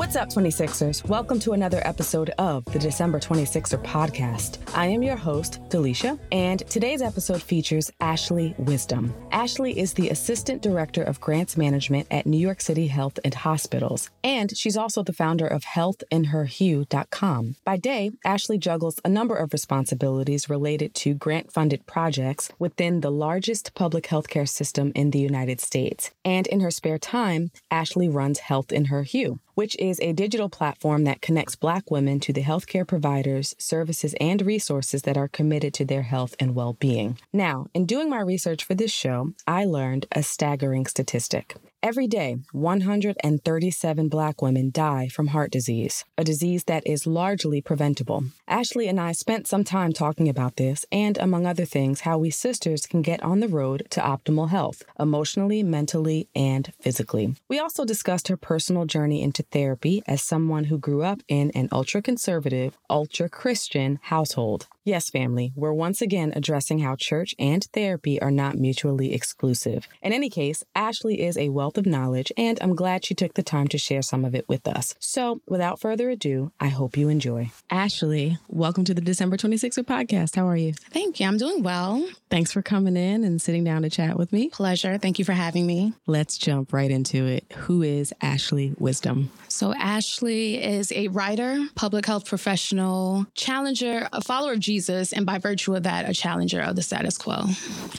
What's up, 26ers? Welcome to another episode of the December 26er podcast. I am your host, Delisha, and today's episode features Ashley Wisdom. Ashley is the Assistant Director of Grants Management at New York City Health and Hospitals, and she's also the founder of healthinherhue.com. By day, Ashley juggles a number of responsibilities related to grant funded projects within the largest public healthcare system in the United States. And in her spare time, Ashley runs Health in Her Hue which is a digital platform that connects Black women to the healthcare providers, services, and resources that are committed to their health and well being. Now, in doing my research for this show, I learned a staggering statistic. Every day, 137 Black women die from heart disease, a disease that is largely preventable. Ashley and I spent some time talking about this and, among other things, how we sisters can get on the road to optimal health, emotionally, mentally, and physically. We also discussed her personal journey into therapy as someone who grew up in an ultra conservative, ultra Christian household. Yes, family, we're once again addressing how church and therapy are not mutually exclusive. In any case, Ashley is a wealth of knowledge, and I'm glad she took the time to share some of it with us. So, without further ado, I hope you enjoy. Ashley, welcome to the December 26er podcast. How are you? Thank you. I'm doing well. Thanks for coming in and sitting down to chat with me. Pleasure. Thank you for having me. Let's jump right into it. Who is Ashley Wisdom? So, Ashley is a writer, public health professional, challenger, a follower of Jesus, and by virtue of that, a challenger of the status quo.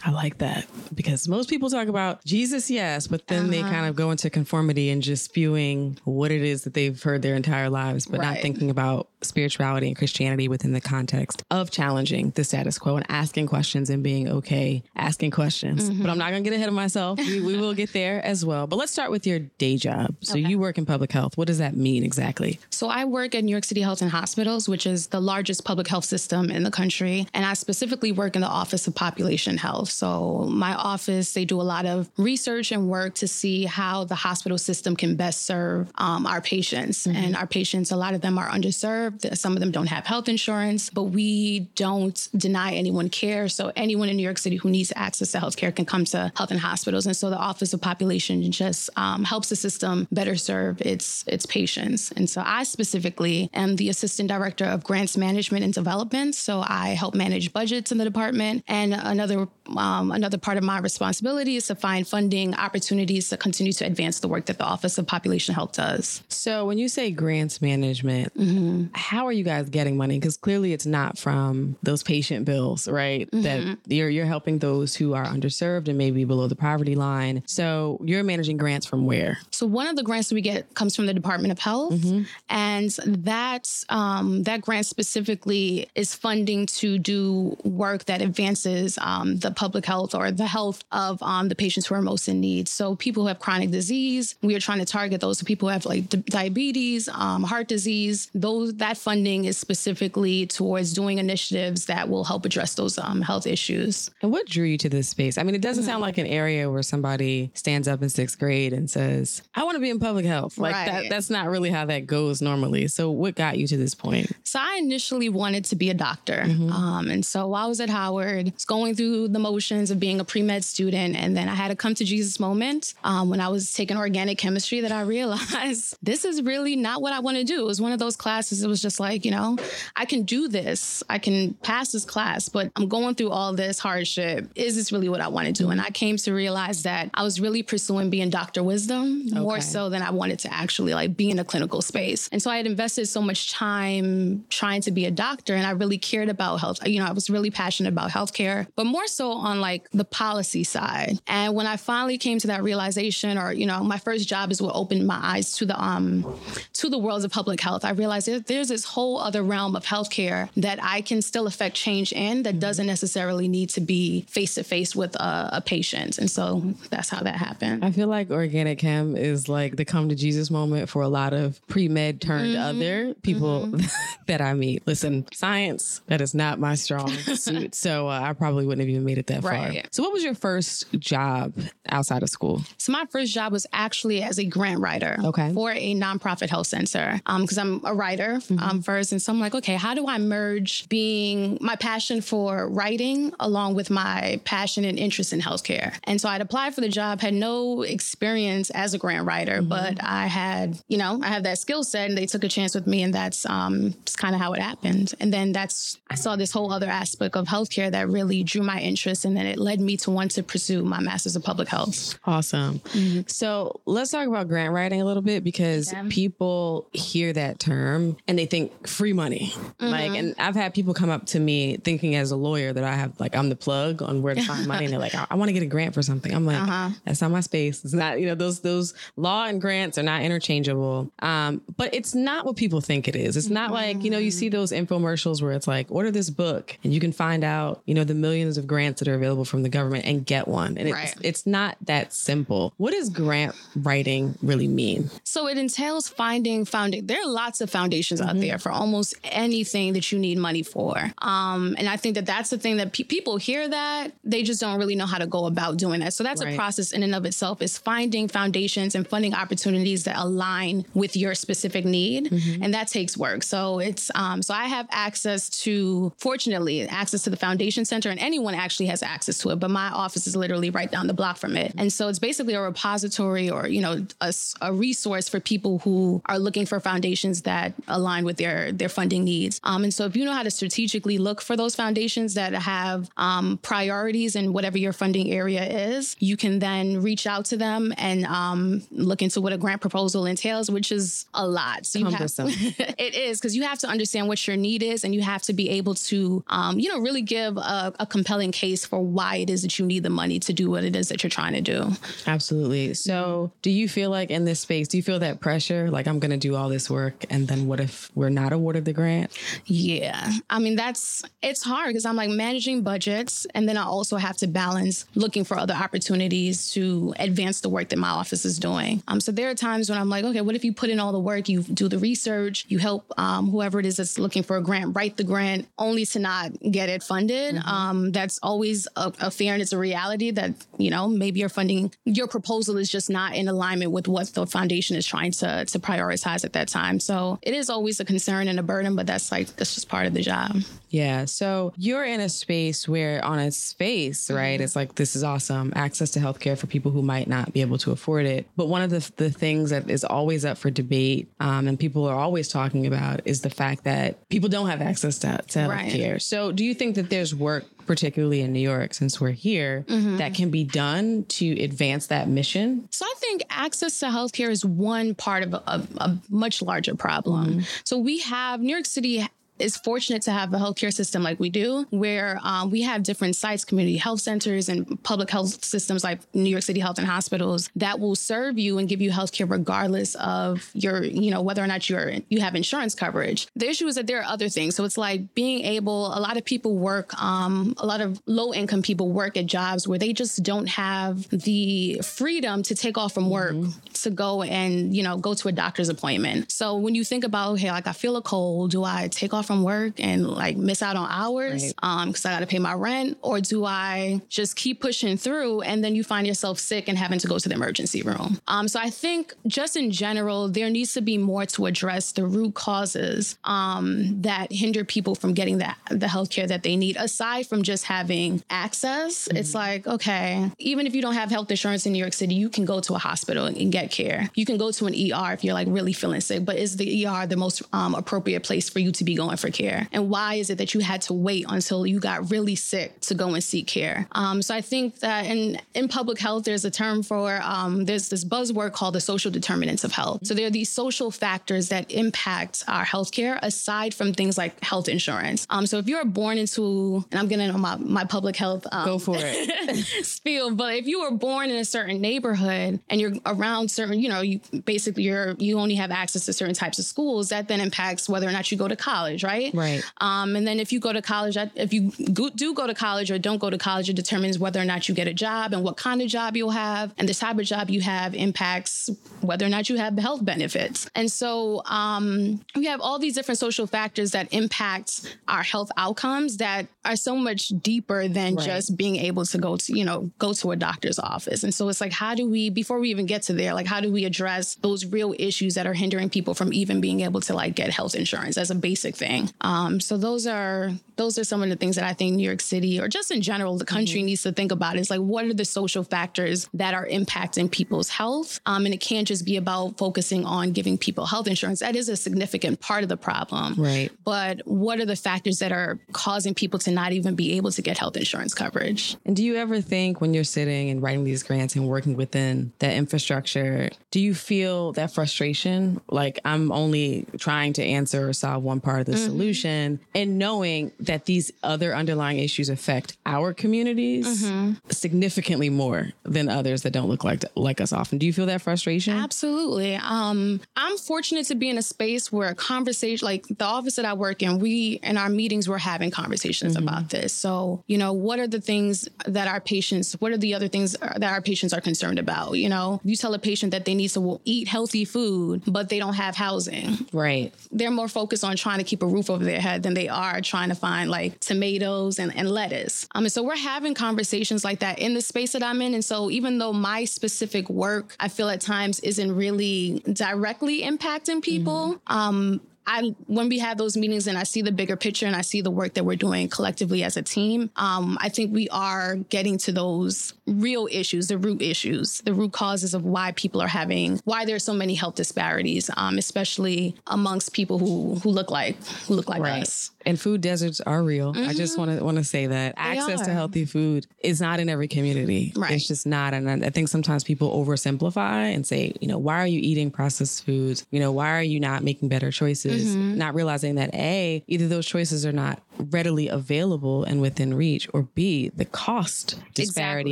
I like that because most people talk about Jesus, yes, but then uh-huh. They kind of go into conformity and just spewing what it is that they've heard their entire lives, but right. not thinking about spirituality and Christianity within the context of challenging the status quo and asking questions and being okay asking questions. Mm-hmm. But I'm not going to get ahead of myself. We, we, will get there as well. But let's start with your day job. So okay. you work in public health. What does that mean exactly? So I work at New York City Health and Hospitals, which is the largest public health system in the country. And I specifically work in the Office of Population Health. So my office, they do a lot of research and work to see how the hospital system can best serve um, our patients. Mm-hmm. And our patients, a lot of them are underserved some of them don't have health insurance, but we don't deny anyone care. So anyone in New York City who needs access to healthcare can come to health and hospitals. And so the Office of Population just um, helps the system better serve its its patients. And so I specifically am the assistant director of grants management and development. So I help manage budgets in the department. And another um, another part of my responsibility is to find funding opportunities to continue to advance the work that the Office of Population Health does. So when you say grants management, mm-hmm how are you guys getting money? Because clearly it's not from those patient bills, right? Mm-hmm. That you're you're helping those who are underserved and maybe below the poverty line. So you're managing grants from where? So one of the grants that we get comes from the Department of Health, mm-hmm. and that um, that grant specifically is funding to do work that advances um, the public health or the health of um, the patients who are most in need. So people who have chronic disease, we are trying to target those So people who have like diabetes, um, heart disease, those that that funding is specifically towards doing initiatives that will help address those um, health issues. And what drew you to this space? I mean, it doesn't sound like an area where somebody stands up in sixth grade and says, I want to be in public health. Like right. that, that's not really how that goes normally. So what got you to this point? So I initially wanted to be a doctor. Mm-hmm. Um, and so while I was at Howard, was going through the motions of being a pre-med student. And then I had a come to Jesus moment um, when I was taking organic chemistry that I realized this is really not what I want to do. It was one of those classes. It was just like, you know, I can do this. I can pass this class, but I'm going through all this hardship. Is this really what I want to do? And I came to realize that I was really pursuing being Dr. Wisdom okay. more so than I wanted to actually like be in a clinical space. And so I had invested so much time trying to be a doctor and I really cared about health. You know, I was really passionate about healthcare, but more so on like the policy side. And when I finally came to that realization or, you know, my first job is what opened my eyes to the um to the worlds of public health. I realized there's this whole other realm of healthcare that I can still affect change in that doesn't necessarily need to be face to face with a, a, patient. And so that's how that happened. I feel like organic chem is like the come to Jesus moment for a lot of pre med turned mm-hmm. other people mm-hmm. that I meet. Listen, science, that is not my strong suit. So uh, I probably wouldn't have even made it that right. far. So, what was your first job outside of school? So, my first job was actually as a grant writer okay. for a nonprofit health center because um, I'm a writer mm-hmm. um, first. And so I'm like, okay, how do I merge being my passion for writing along with my passion and interest in healthcare? And so I'd applied for the job, had no experience as a grant writer, mm-hmm. but I had, you know, I have that skill set and they took a chance with me. And that's um, kind of how it happened. And then that's, I saw this whole other aspect of healthcare that really drew my interest. And then it led me to want to pursue my master's of public health. Awesome. Mm-hmm. So let's talk about grant writing a little bit because yeah. people hear that term and they think free money. Mm-hmm. Like, and I've had people come up to me thinking as a lawyer that I have, like, I'm the plug on where to find money. And they're like, I, I want to get a grant for something. I'm like, uh-huh. that's not my space. It's not, you know, those, those law and grants are not interchangeable. Um, but it's not what people think it is. It's not mm-hmm. like, you know, you see those infomercials where it's like, order this book and you can find out, you know, the millions of grants that are available from the government and get one. And right. it's, it's not that simple. What does grant writing really mean? So it entails finding founding. There are lots of foundations mm-hmm. Out there for almost anything that you need money for. Um, and I think that that's the thing that pe- people hear that they just don't really know how to go about doing that. So that's right. a process in and of itself is finding foundations and funding opportunities that align with your specific need. Mm-hmm. And that takes work. So it's, um, so I have access to, fortunately, access to the foundation center and anyone actually has access to it. But my office is literally right down the block from it. And so it's basically a repository or, you know, a, a resource for people who are looking for foundations that align with their, their funding needs. Um, and so if you know how to strategically look for those foundations that have um, priorities in whatever your funding area is, you can then reach out to them and um, look into what a grant proposal entails, which is a lot. So Have, it is because you have to understand what your need is and you have to be able to, um, you know, really give a, a compelling case for why it is that you need the money to do what it is that you're trying to do. Absolutely. So, do you feel like in this space, do you feel that pressure? Like, I'm going to do all this work, and then what if we're not awarded the grant? Yeah. I mean, that's, it's hard because I'm like managing budgets, and then I also have to balance looking for other opportunities to advance the work that my office is doing. Um, so, there are times when I'm like, okay, what if you put in all the work, you do the research, you help um, whoever it is that's looking for a grant write the grant, only to not get it funded? Mm-hmm. Um, that's always a, a fear, and it's a reality that, you know, maybe your funding, your proposal is just not in alignment with what the foundation is trying to to prioritize at that time. So it is always a concern and a burden, but that's like that's just part of the job. Yeah. So you're in a space where on its face, right? Mm-hmm. It's like this is awesome. Access to healthcare for people who might not be able to afford it. But one of the the things that is always up for debate, um, and people are always talking about is the fact that people don't have access to, to healthcare. Right. So do you think that there's work particularly in New York, since we're here, mm-hmm. that can be done to advance that mission? So I think access to healthcare is one part of a, a, a much larger problem. Mm-hmm. So we have New York City is fortunate to have a healthcare system like we do, where um, we have different sites, community health centers, and public health systems like New York City Health and Hospitals that will serve you and give you healthcare regardless of your, you know, whether or not you're you have insurance coverage. The issue is that there are other things. So it's like being able. A lot of people work. Um, a lot of low income people work at jobs where they just don't have the freedom to take off from work mm-hmm. to go and you know go to a doctor's appointment. So when you think about, okay, like I feel a cold, do I take off from work and like miss out on hours right. um because I got to pay my rent or do I just keep pushing through and then you find yourself sick and having to go to the emergency room. Um so I think just in general there needs to be more to address the root causes um that hinder people from getting that the healthcare that they need aside from just having access. Mm-hmm. It's like okay, even if you don't have health insurance in New York City, you can go to a hospital and get care. You can go to an ER if you're like really feeling sick, but is the ER the most um, appropriate place for you to be going for care? And why is it that you had to wait until you got really sick to go and seek care? Um, so I think that in, in public health, there's a term for, um, there's this buzzword called the social determinants of health. So there are these social factors that impact our healthcare aside from things like health insurance. Um, so if you're born into, and I'm getting on my, my public health um, go for it spiel, but if you were born in a certain neighborhood and you're around certain, you know, you basically you're you only have access to certain types of schools, that then impacts whether or not you go to college college, right? Right. Um, and then if you go to college, if you do go to college or don't go to college, it determines whether or not you get a job and what kind of job you'll have. And the type of job you have impacts whether or not you have health benefits. And so um, we have all these different social factors that impact our health outcomes that are so much deeper than right. just being able to go to, you know, go to a doctor's office. And so it's like, how do we, before we even get to there, like, how do we address those real issues that are hindering people from even being able to like get health insurance as a basic thing? Um, so those are, those are some of the things that I think New York City or just in general, the country mm-hmm. needs to think about is like, what are the social factors that are impacting people's health? Um, and it can't just be about focusing on giving people health insurance. That is a significant part of the problem. Right. But what are the factors that are causing people to not even be able to get health insurance coverage? And do you ever think when you're sitting and writing these grants and working within that infrastructure, do you feel that frustration? Like I'm only trying to answer or solve one part of the mm-hmm. Solution and knowing that that these other underlying issues affect our communities mm-hmm. significantly more than others that don't look like like us often. Do you feel that frustration? Absolutely. Um, I'm fortunate to be in a space where a conversation, like the office that I work in, we in our meetings we're having conversations mm-hmm. about this. So you know, what are the things that our patients? What are the other things that our patients are concerned about? You know, you tell a patient that they need to eat healthy food, but they don't have housing. Right. They're more focused on trying to keep a roof over their head than they are trying to find like tomatoes and, and lettuce. Um, and so we're having conversations like that in the space that I'm in. And so even though my specific work, I feel at times isn't really directly impacting people, mm-hmm. um, I when we have those meetings and I see the bigger picture and I see the work that we're doing collectively as a team, um, I think we are getting to those real issues, the root issues, the root causes of why people are having why there's so many health disparities, um, especially amongst people who who look like who look like right. us. And food deserts are real. Mm-hmm. I just want to want to say that they access are. to healthy food is not in every community. Right. It's just not. And I think sometimes people oversimplify and say, you know, why are you eating processed foods? You know, why are you not making better choices? Mm-hmm. Not realizing that a either those choices are not readily available and within reach, or b the cost disparity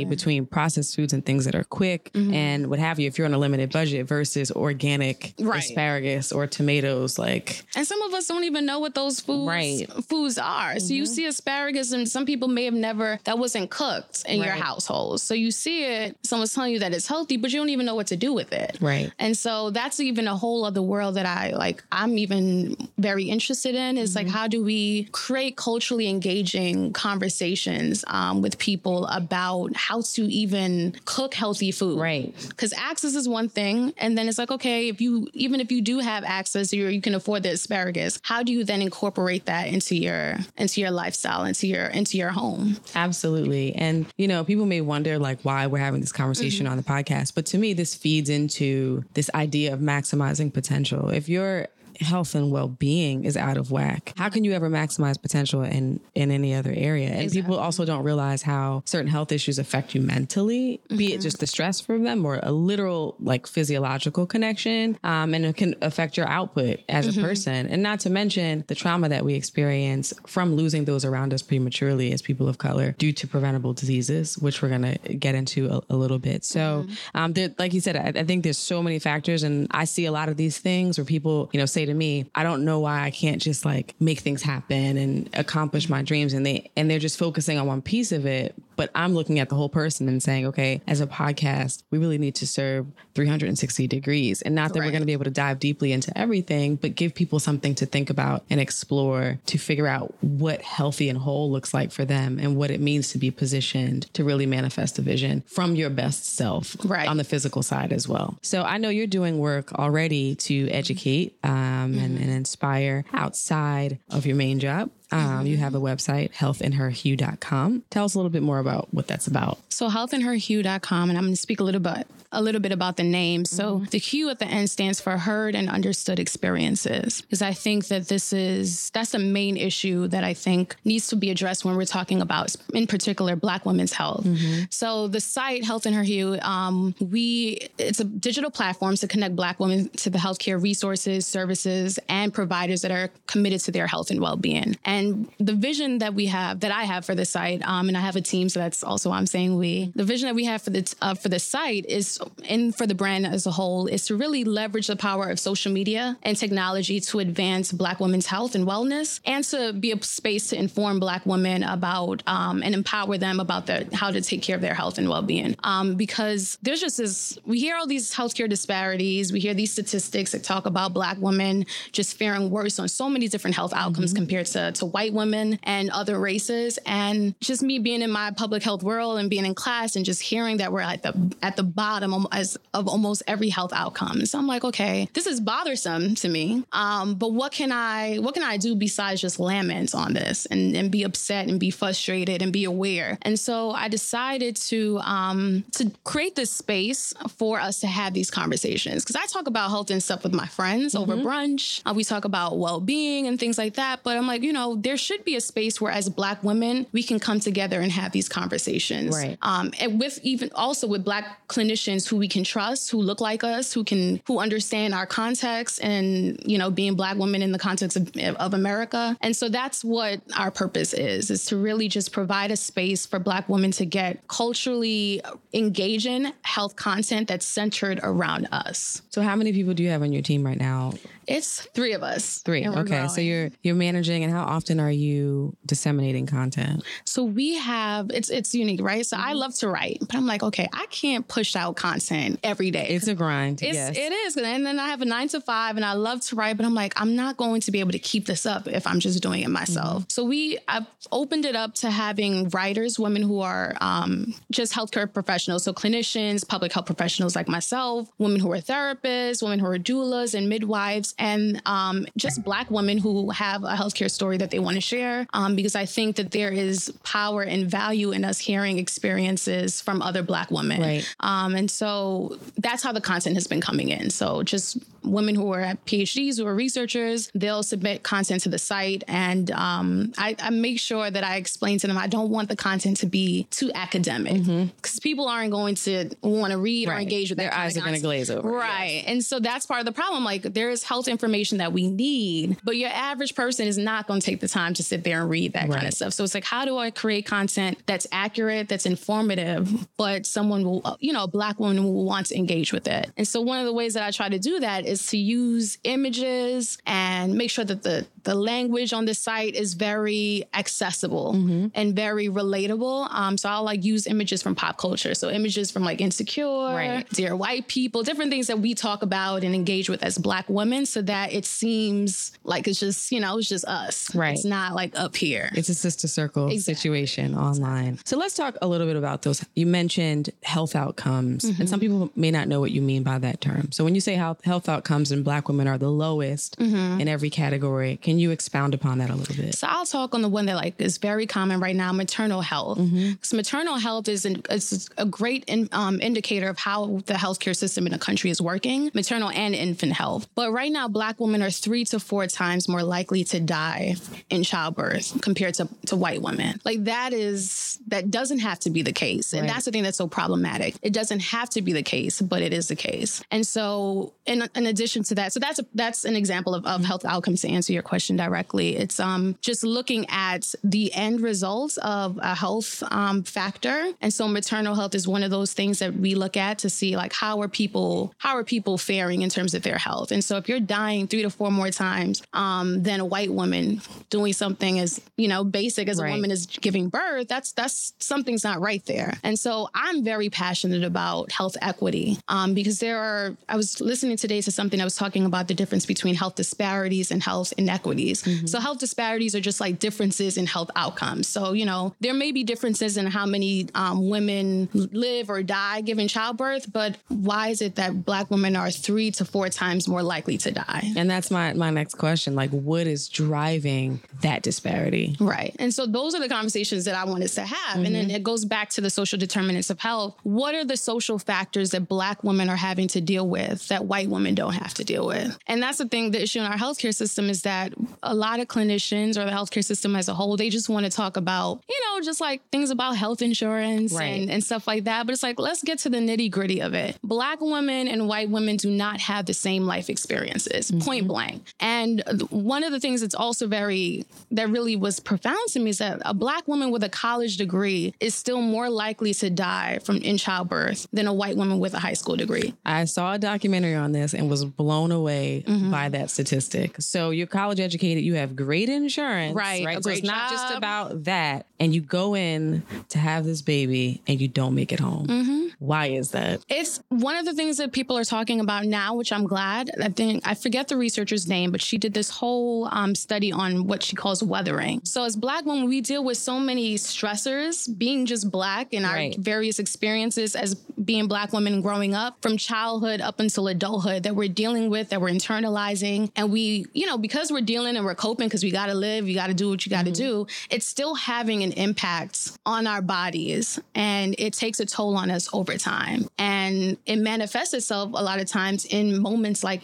exactly. between processed foods and things that are quick mm-hmm. and what have you. If you're on a limited budget versus organic right. asparagus or tomatoes, like and some of us don't even know what those foods right foods are. Mm-hmm. So you mm-hmm. see asparagus, and some people may have never, that wasn't cooked in right. your household. So you see it, someone's telling you that it's healthy, but you don't even know what to do with it. Right. And so that's even a whole other world that I like, I'm even very interested in is mm-hmm. like, how do we create culturally engaging conversations um, with people about how to even cook healthy food? Right. Because access is one thing. And then it's like, okay, if you, even if you do have access or you can afford the asparagus, how do you then incorporate that into your into your lifestyle, into your into your home. Absolutely. And you know, people may wonder like why we're having this conversation mm-hmm. on the podcast, but to me this feeds into this idea of maximizing potential. If you're health and well-being is out of whack how can you ever maximize potential in in any other area and exactly. people also don't realize how certain health issues affect you mentally mm-hmm. be it mm-hmm. just the stress from them or a literal like physiological connection um, and it can affect your output as mm-hmm. a person and not to mention the trauma that we experience from losing those around us prematurely as people of color due to preventable diseases which we're going to get into a, a, little bit so mm-hmm. um, there, like you said I, I think there's so many factors and i see a lot of these things where people you know say to me, I don't know why I can't just like make things happen and accomplish my dreams. And they and they're just focusing on one piece of it. But I'm looking at the whole person and saying, okay, as a podcast, we really need to serve 360 degrees. And not that right. we're going to be able to dive deeply into everything, but give people something to think about and explore to figure out what healthy and whole looks like for them and what it means to be positioned to really manifest a vision from your best self right. on the physical side as well. So I know you're doing work already to educate. Um, mm-hmm. and, and inspire outside of your main job. Um, you have a website, healthinherhue.com. Tell us a little bit more about what that's about. So healthinherhue.com, and I'm going to speak a little bit a little bit about the name. So mm-hmm. the Hue at the end stands for heard and understood experiences. Because I think that this is that's the main issue that I think needs to be addressed when we're talking about, in particular, Black women's health. Mm-hmm. So the site Health in Her Hue, um, we it's a digital platform to connect Black women to the healthcare resources, services, and providers that are committed to their health and well-being. And and the vision that we have, that I have for the site, um, and I have a team, so that's also why I'm saying we. The vision that we have for the uh, for the site is, and for the brand as a whole, is to really leverage the power of social media and technology to advance Black women's health and wellness, and to be a space to inform Black women about um, and empower them about the, how to take care of their health and well being. Um, because there's just this, we hear all these healthcare disparities, we hear these statistics that talk about Black women just faring worse on so many different health outcomes mm-hmm. compared to, to white women and other races. And just me being in my public health world and being in class and just hearing that we're at the at the bottom as of almost every health outcome. So I'm like, okay, this is bothersome to me. Um, but what can I what can I do besides just lament on this and, and be upset and be frustrated and be aware? And so I decided to um, to create this space for us to have these conversations because I talk about health and stuff with my friends mm-hmm. over brunch. Uh, we talk about well being and things like that. But I'm like, you know, there should be a space where as Black women we can come together and have these conversations. Right. Um, and with even also with Black clinicians who we can trust, who look like us, who can who understand our context and you know being Black women in the context of, of America. And so that's what our purpose is: is to really just provide a space for Black women to get culturally engaging health content that's centered around us. So, how many people do you have on your team right now? It's three of us. Three. Okay. Growing. So you're you're managing, and how often are you disseminating content? So we have it's it's unique, right? So I mm-hmm. love to write, but I'm like, okay, I can't push out content every day. It's a grind. It's, yes. It is, and then I have a nine to five, and I love to write, but I'm like, I'm not going to be able to keep this up if I'm just doing it myself. Mm-hmm. So we I've opened it up to having writers, women who are um, just healthcare professionals, so clinicians, public health professionals like myself, women who are therapists, women who are doulas and midwives and um, just Black women who have a healthcare story that they want to share. Um, because I think that there is power and value in us hearing experiences from other Black women. Right. Um, and so that's how the content has been coming in. So just women who are at PhDs who are researchers, they'll submit content to the site. And um, I, I, make sure that I explain to them I don't want the content to be too academic because mm-hmm. people aren't going to want to read right. or engage with their eyes are going to glaze over. Right. Yes. And so that's part of the problem. Like there is health information that we need, but your average person is not going to take the time to sit there and read that right. kind of stuff. So it's like, how do I create content that's accurate, that's informative, but someone will, uh, you know, a black woman will want to engage with it. And so one of the ways that I try to do that is to use images and make sure that the the language on the site is very accessible mm-hmm. and very relatable. Um, so I'll like use images from pop culture. So images from like Insecure, right. Dear White People, different things that we talk about and engage with as Black women so that it seems like it's just, you know, it's just us. Right. It's not like up here. It's a sister circle exactly. situation online. So let's talk a little bit about those. You mentioned health outcomes, mm-hmm. and some people may not know what you mean by that term. So when you say health, health outcomes and Black women are the lowest mm-hmm. in every category, can you expound upon that a little bit? So I'll talk on the one that like is very common right now, maternal health. Because mm-hmm. maternal health is, an, is a great in, um, indicator of how the healthcare system in a country is working, maternal and infant health. But right now, Black women are three to four times more likely to die in childbirth compared to, to white women. Like that is, that doesn't have to be the case. And right. that's the thing that's so problematic. It doesn't have to be the case, but it is the case. And so in, in addition to that, so that's a, that's an example of, of health outcomes to answer your question directly. It's um, just looking at the end results of a health um, factor. And so maternal health is one of those things that we look at to see like how are people how are people faring in terms of their health. And so if you're dying three to four more times um, than a white woman doing something as you know basic as right. a woman is giving birth, that's that's something's not right there. And so I'm very passionate about health equity um, because there are. I was listening today to something I was talking about the difference between health disparities and health inequities. Mm-hmm. So health disparities are just like differences in health outcomes. So you know there may be differences in how many um, women live or die given childbirth, but why is it that Black women are three to four times more likely to die? And that's my my next question. Like, what is driving that disparity? Right. And so those are the conversations that I want us to have. Mm-hmm. And then mm-hmm. it goes back to the social determinants of health. What are the social factors that Black women are having to deal with that white women don't have to deal with? And that's the thing. The issue in our healthcare system is that a lot of clinicians or the healthcare system as a whole, they just want to talk about, you know, just like things about health insurance Right. and, and stuff like that. But it's like, let's get to the nitty gritty of it. Black women and white women do not have the same life experiences, point blank. And one of the things that's also very, that really was profound to me is that a black woman with a college degree is still more likely to die from in childbirth than a white woman with a high school degree. I saw a documentary on this and was blown away Mm-hmm. by that statistic. So you're college educated, you have great insurance, Right, Right. So it's not just about that, and you go in to have this baby and you don't make it home. Mm-hmm. Why is that? It's one of the things that people are talking about now, which I'm glad. I think I forget the researcher's name, but she did this whole um, study on what she calls weathering. So, as Black women, we deal with so many stressors, being just Black and our Right. various experiences as being Black women growing up from childhood up until adulthood that we're dealing with, that we're internalizing. And we, you know, because we're dealing and we're coping because we got to live, you got to do what you got to do, it's still having an impact on our bodies. And it takes a toll on us over time. And it manifests itself a lot of times in moments like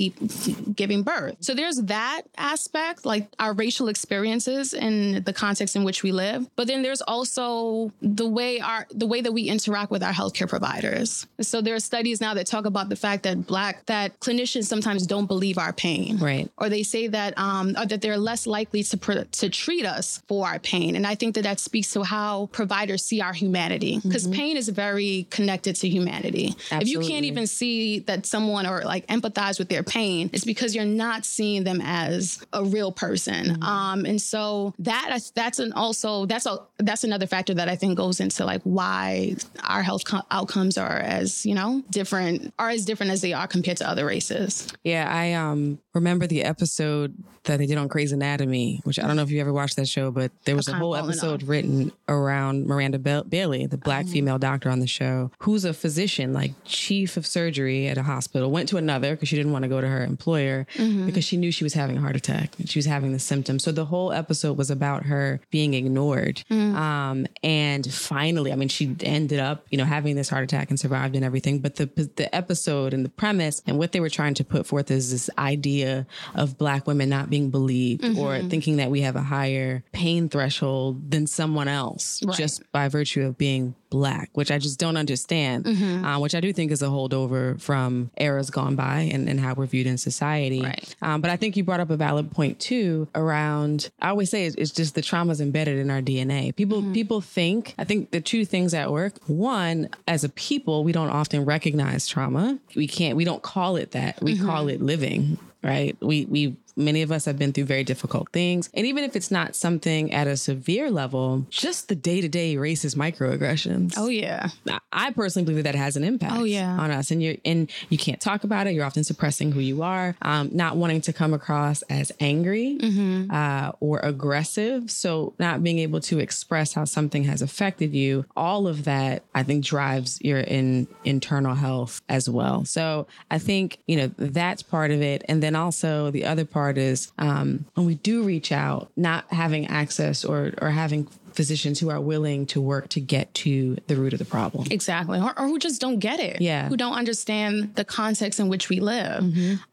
giving birth. So there's that aspect, like our racial experiences and the context in which we live. But then there's also the way our the way that we interact with our healthcare providers. So there are studies now that talk about the fact that black that clinicians sometimes don't believe our pain Right. or they say that um, or that they're less likely to pr- to treat us for our pain. And I think that that speaks to how providers see our humanity because pain is very connected to humanity. If you can't even see that someone or like empathize with their pain, it's because you're not seeing them as a real person. Um, and so that that's an also that's a that's another factor that I think goes into like why our health co- outcomes are as you know different are as different as they are compared to other races. Yeah, I um remember the episode that they did on Grey's Anatomy, which I don't know if you ever watched that show, but there was a whole episode written around Miranda ba- Bailey, the black Mm-hmm. female doctor on the show, who's a physician, like chief of surgery at a hospital, went to another because she didn't want to go to her employer Mm-hmm. because she knew she was having a heart attack and she was having the symptoms. So the whole episode was about her being ignored. Mm. Um, and finally, I mean, she ended up, you know, having this heart attack and survived and everything. But the the episode and the premise and what they were trying to put forth is this idea of black women not being believed or Mm-hmm. thinking that we have a higher pain threshold than someone else Right. just by virtue of being black, which I just don't understand, Mm-hmm. uh, which I do think is a holdover from eras gone by and, and how we're viewed in society. Right. Um, but I think you brought up a valid point too around. I always say it's, it's just the traumas embedded in our DNA. People Mm-hmm. people think. I think the two things at work. One, as a people, we don't often recognize trauma. We can't. We don't call it that. We Mm-hmm. call it living. Right. We we many of us have been through very difficult things, and even if it's not something at a severe level, just the day to day racist microaggressions. Oh yeah. I- personally believe that has an impact Oh, yeah. on us. And you're and you can't talk about it. You're often suppressing who you are, um, not wanting to come across as angry Mm-hmm. uh, or aggressive. So not being able to express how something has affected you. All of that, I think, drives your in internal health as well. So I think you know that's part of it. And then also the other part is um, when we do reach out, not having access or or having physicians who are willing to work to get to the root of the problem. Exactly. Or, or who just don't get it. Yeah. Who don't understand the context in which we live.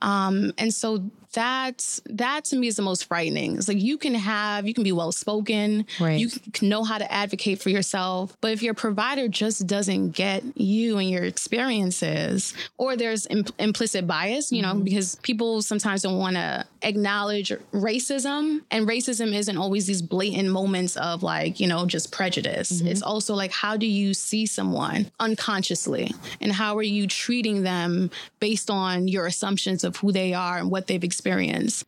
Um, and so that that to me is the most frightening. It's like you can have, you can be well spoken, Right. you can know how to advocate for yourself, but if your provider just doesn't get you and your experiences, or there's im- implicit bias, you know, mm-hmm. because people sometimes don't want to acknowledge racism, and racism isn't always these blatant moments of like, you know, just prejudice. Mm-hmm. It's also like, how do you see someone unconsciously, and how are you treating them based on your assumptions of who they are and what they've experienced?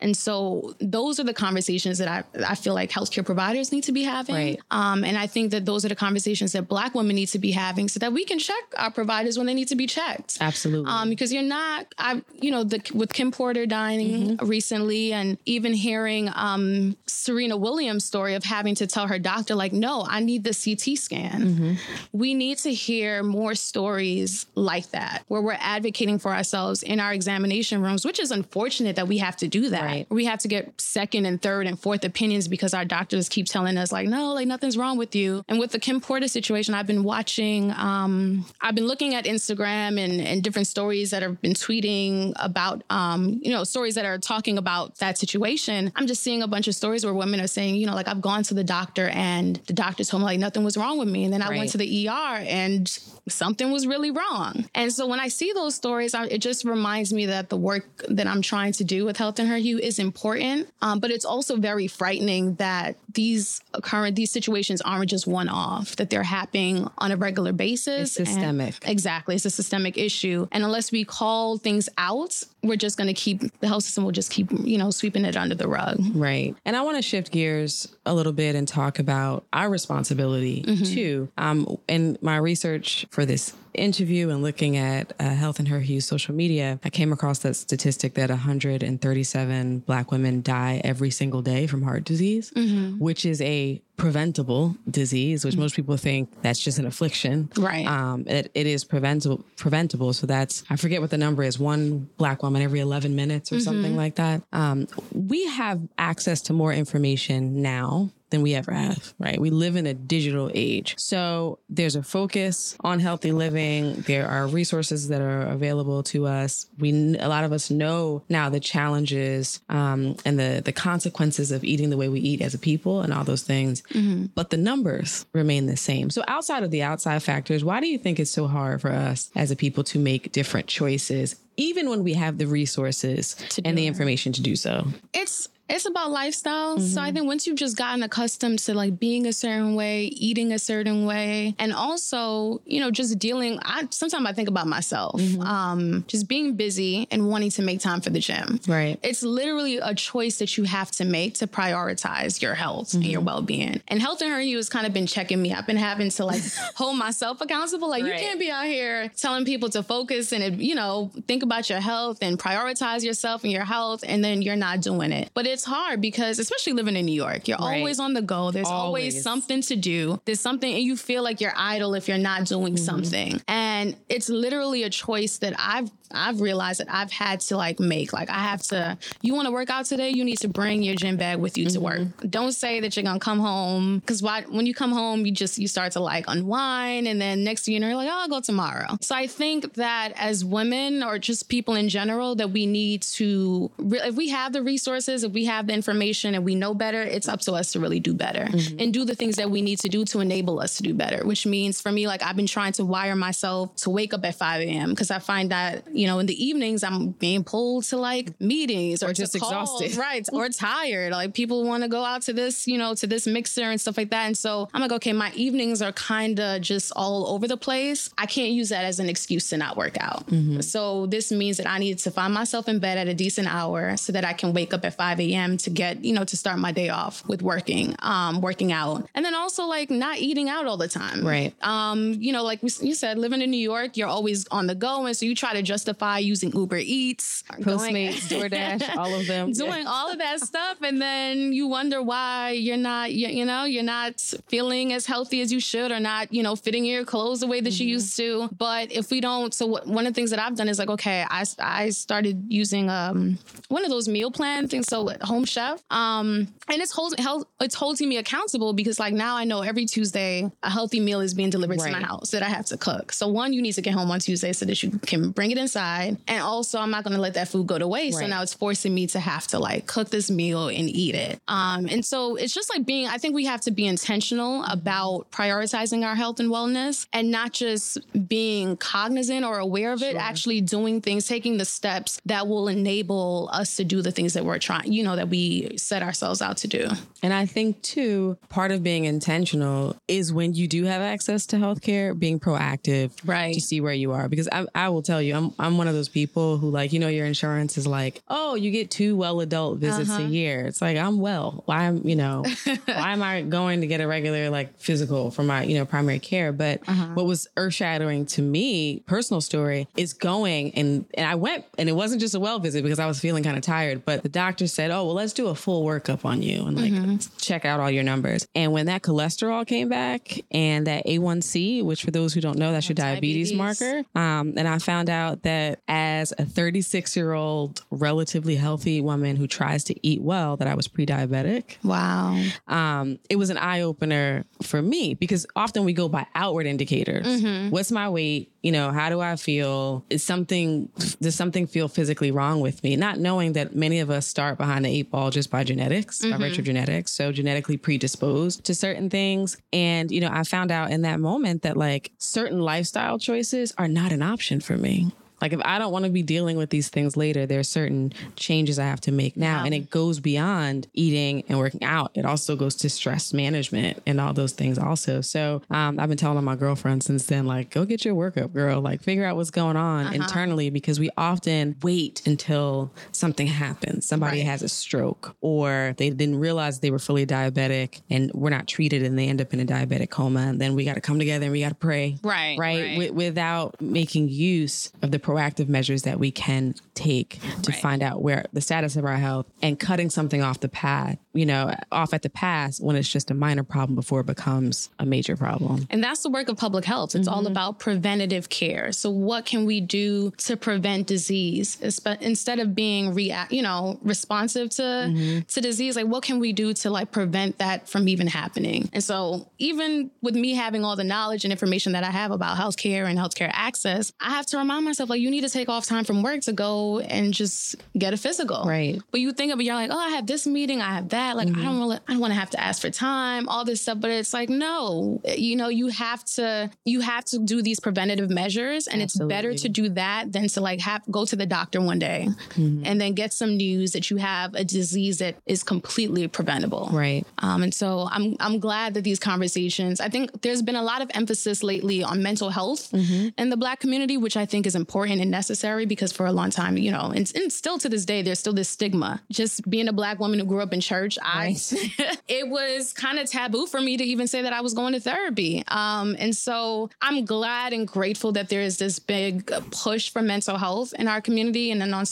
And so, those are the conversations that I I feel like healthcare providers need to be having. Right. Um, and I think that those are the conversations that Black women need to be having, so that we can check our providers when they need to be checked. Absolutely. Um, because you're not, I, you know, the, with Kim Porter dying recently, and even hearing um, Serena Williams' story of having to tell her doctor, like, no, I need the CT scan. We need to hear more stories like that, where we're advocating for ourselves in our examination rooms, which is unfortunate that we have to do that. Right. We have to get second and third and fourth opinions because our doctors keep telling us like, no, like nothing's wrong with you. And with the Kim Porter situation, I've been watching, um, I've been looking at Instagram and, and different stories that have been tweeting about, um, you know, stories that are talking about that situation. I'm just seeing a bunch of stories where women are saying, you know, like I've gone to the doctor and the doctor told me like nothing was wrong with me. And then I right. went to the ER and something was really wrong. And so when I see those stories, I, it just reminds me that the work that I'm trying to do with Health in Her Hue is important. Um, but it's also very frightening that these current these situations aren't just one off; that they're happening on a regular basis. It's systemic. And exactly, it's a systemic issue. And unless we call things out, we're just going to keep the health system will just keep you know sweeping it under the rug. Right. And I want to shift gears a little bit and talk about our responsibility mm-hmm. too. Um, in my research for this interview and looking at uh, Health in Her Hue social media, I came across that statistic that 137 Black women die every single day from heart disease, mm-hmm. which is a preventable disease, which mm-hmm. most people think that's just an affliction. Right. Um, it, it is preventable. Preventable. So that's I forget what the number is. One black woman every 11 minutes or mm-hmm. something like that. Um, we have access to more information now than we ever have, right? We live in a digital age. So there's a focus on healthy living. There are resources that are available to us. We, a lot of us know now the challenges um, and the, the consequences of eating the way we eat as a people and all those things. Mm-hmm. But the numbers remain the same. So outside of the outside factors, why do you think it's so hard for us as a people to make different choices even when we have the resources and the information to do so. It's it's about lifestyle. Mm-hmm. So I mm-hmm. think once you've just gotten accustomed to like being a certain way, eating a certain way, and also, you know, just dealing, I sometimes I think about myself. Mm-hmm. Um, just being busy and wanting to make time for the gym. Right. It's literally a choice that you have to make to prioritize your health mm-hmm. and your mm-hmm. well-being. And Health in Her Hue has kind of been checking me. I've been having to like hold myself accountable. Like right. you can't be out here telling people to focus and you know, think about your health and prioritize yourself and your health, and then you're not doing it. But it it's hard because especially living in New York, you're right. always on the go. There's always. always. something to do. There's something and you feel like you're idle if you're not doing mm-hmm. something. And it's literally a choice that I've I've realized that I've had to like make. Like I have to you want to work out today, you need to bring your gym bag with you mm-hmm. to work. Mm-hmm. Don't say that you're going to come home cuz when you come home, you just you start to like unwind and then next thing you know you're like, "Oh, I'll go tomorrow." So I think that as women or just people in general that we need to if we have the resources, if we have the information and we know better, it's up to us to really do better mm-hmm. and do the things that we need to do to enable us to do better, which means for me, like I've been trying to wire myself to wake up at 5 a.m. because I find that, you know, in the evenings I'm being pulled to like meetings or, or just exhausted. Right. or tired. Like people want to go out to this, you know, to this mixer and stuff like that. And so I'm like, okay, my evenings are kind of just all over the place. I can't use that as an excuse to not work out. Mm-hmm. So this means that I need to find myself in bed at a decent hour so that I can wake up at 5 a.m. to get, you know, to start my day off with working, um, working out. And then also like not eating out all the time. Right. Um, you know, like we, you said, living in New York, you're always on the go. And so you try to justify using Uber Eats, Postmates, DoorDash, all of them. Doing all of that stuff. And then you wonder why you're not, you, you, know, you're not feeling as healthy as you should or not, you know, fitting your clothes the way that mm-hmm. you used to. But if we don't, so what, one of the things that I've done is like, okay, I, I started using um, one of those meal plan things. So Home Chef. Um, and it's holding it's holding me accountable because like now I know every Tuesday a healthy meal is being delivered right. to my house that I have to cook. So one, you need to get home on Tuesday so that you can bring it and also I'm not going to let that food go to waste. Right. So now it's forcing me to have to like cook this meal and eat it. Um, and so it's just like being. I think we have to be intentional about prioritizing our health and wellness, and not just being cognizant or aware of it. Sure. Actually doing things, taking the steps that will enable us to do the things that we're trying. You know that we set ourselves out to do. And I think too, part of being intentional is when you do have access to healthcare, being proactive, right, to see where you are. Because I, I will tell you, I'm I'm one of those people who like, you know, your insurance is like, oh, you get two well adult visits uh-huh. a year. It's like I'm well. Why am you know, why am I going to get a regular like physical for my you know primary care? But uh-huh. what was earth shattering to me, personal story, is going and and I went and it wasn't just a well visit because I was feeling kind of tired, but the doctor said, oh well, let's do a full workup on you and like mm-hmm. Check out all your numbers. And when that cholesterol came back and that A1C, which for those who don't know, that's your diabetes, diabetes marker, um, and I found out that as a 36 year old, relatively healthy woman who tries to eat well, that I was pre diabetic. Wow. Um, it was an eye opener for me because often we go by outward indicators. Mm-hmm. What's my weight? You know, how do I feel? Is something, does something feel physically wrong with me? Not knowing that many of us start behind the eight ball just by genetics, mm-hmm. by virtue of genetics. So genetically predisposed to certain things. And, you know, I found out in that moment that like certain lifestyle choices are not an option for me. Like if I don't want to be dealing with these things later, there are certain changes I have to make now. Yeah. And it goes beyond eating and working out. It also goes to stress management and all those things also. So um, I've been telling my girlfriend since then, like, go get your workup, girl. Like figure out what's going on uh-huh. internally because we often wait until something happens. Somebody right. has a stroke or they didn't realize they were fully diabetic and we're not treated and they end up in a diabetic coma. And then we got to come together and we got to pray. Right. Right. right. without making use of the proactive measures that we can take to right. find out where the status of our health and cutting something off the path, you know, off at the pass when it's just a minor problem before it becomes a major problem. And that's the work of public health. It's mm-hmm. all about preventative care. So what can we do to prevent disease instead of being react, you know, responsive to mm-hmm. to disease? Like what can we do to like prevent that from even happening? And so even with me having all the knowledge and information that I have about healthcare and healthcare access, I have to remind myself like you need to take off time from work to go and just get a physical. Right. But you think of it, you're like, oh, I have this meeting, I have that. Like, mm-hmm. I don't really, I don't want to have to ask for time, all this stuff. But it's like, no, you know, you have to, you have to do these preventative measures, and Absolutely. it's better to do that than to like have go to the doctor one day mm-hmm. and then get some news that you have a disease that is completely preventable. Right. Um, and so I'm I'm glad that these conversations. I think there's been a lot of emphasis lately on mental health mm-hmm. in the Black community, which I think is important and necessary because for a long time, you know, and, and still to this day, there's still this stigma. Just being a black woman who grew up in church, right. I it was kind of taboo for me to even say that I was going to therapy. Um, and so I'm glad and grateful that there is this big push for mental health in our community and then on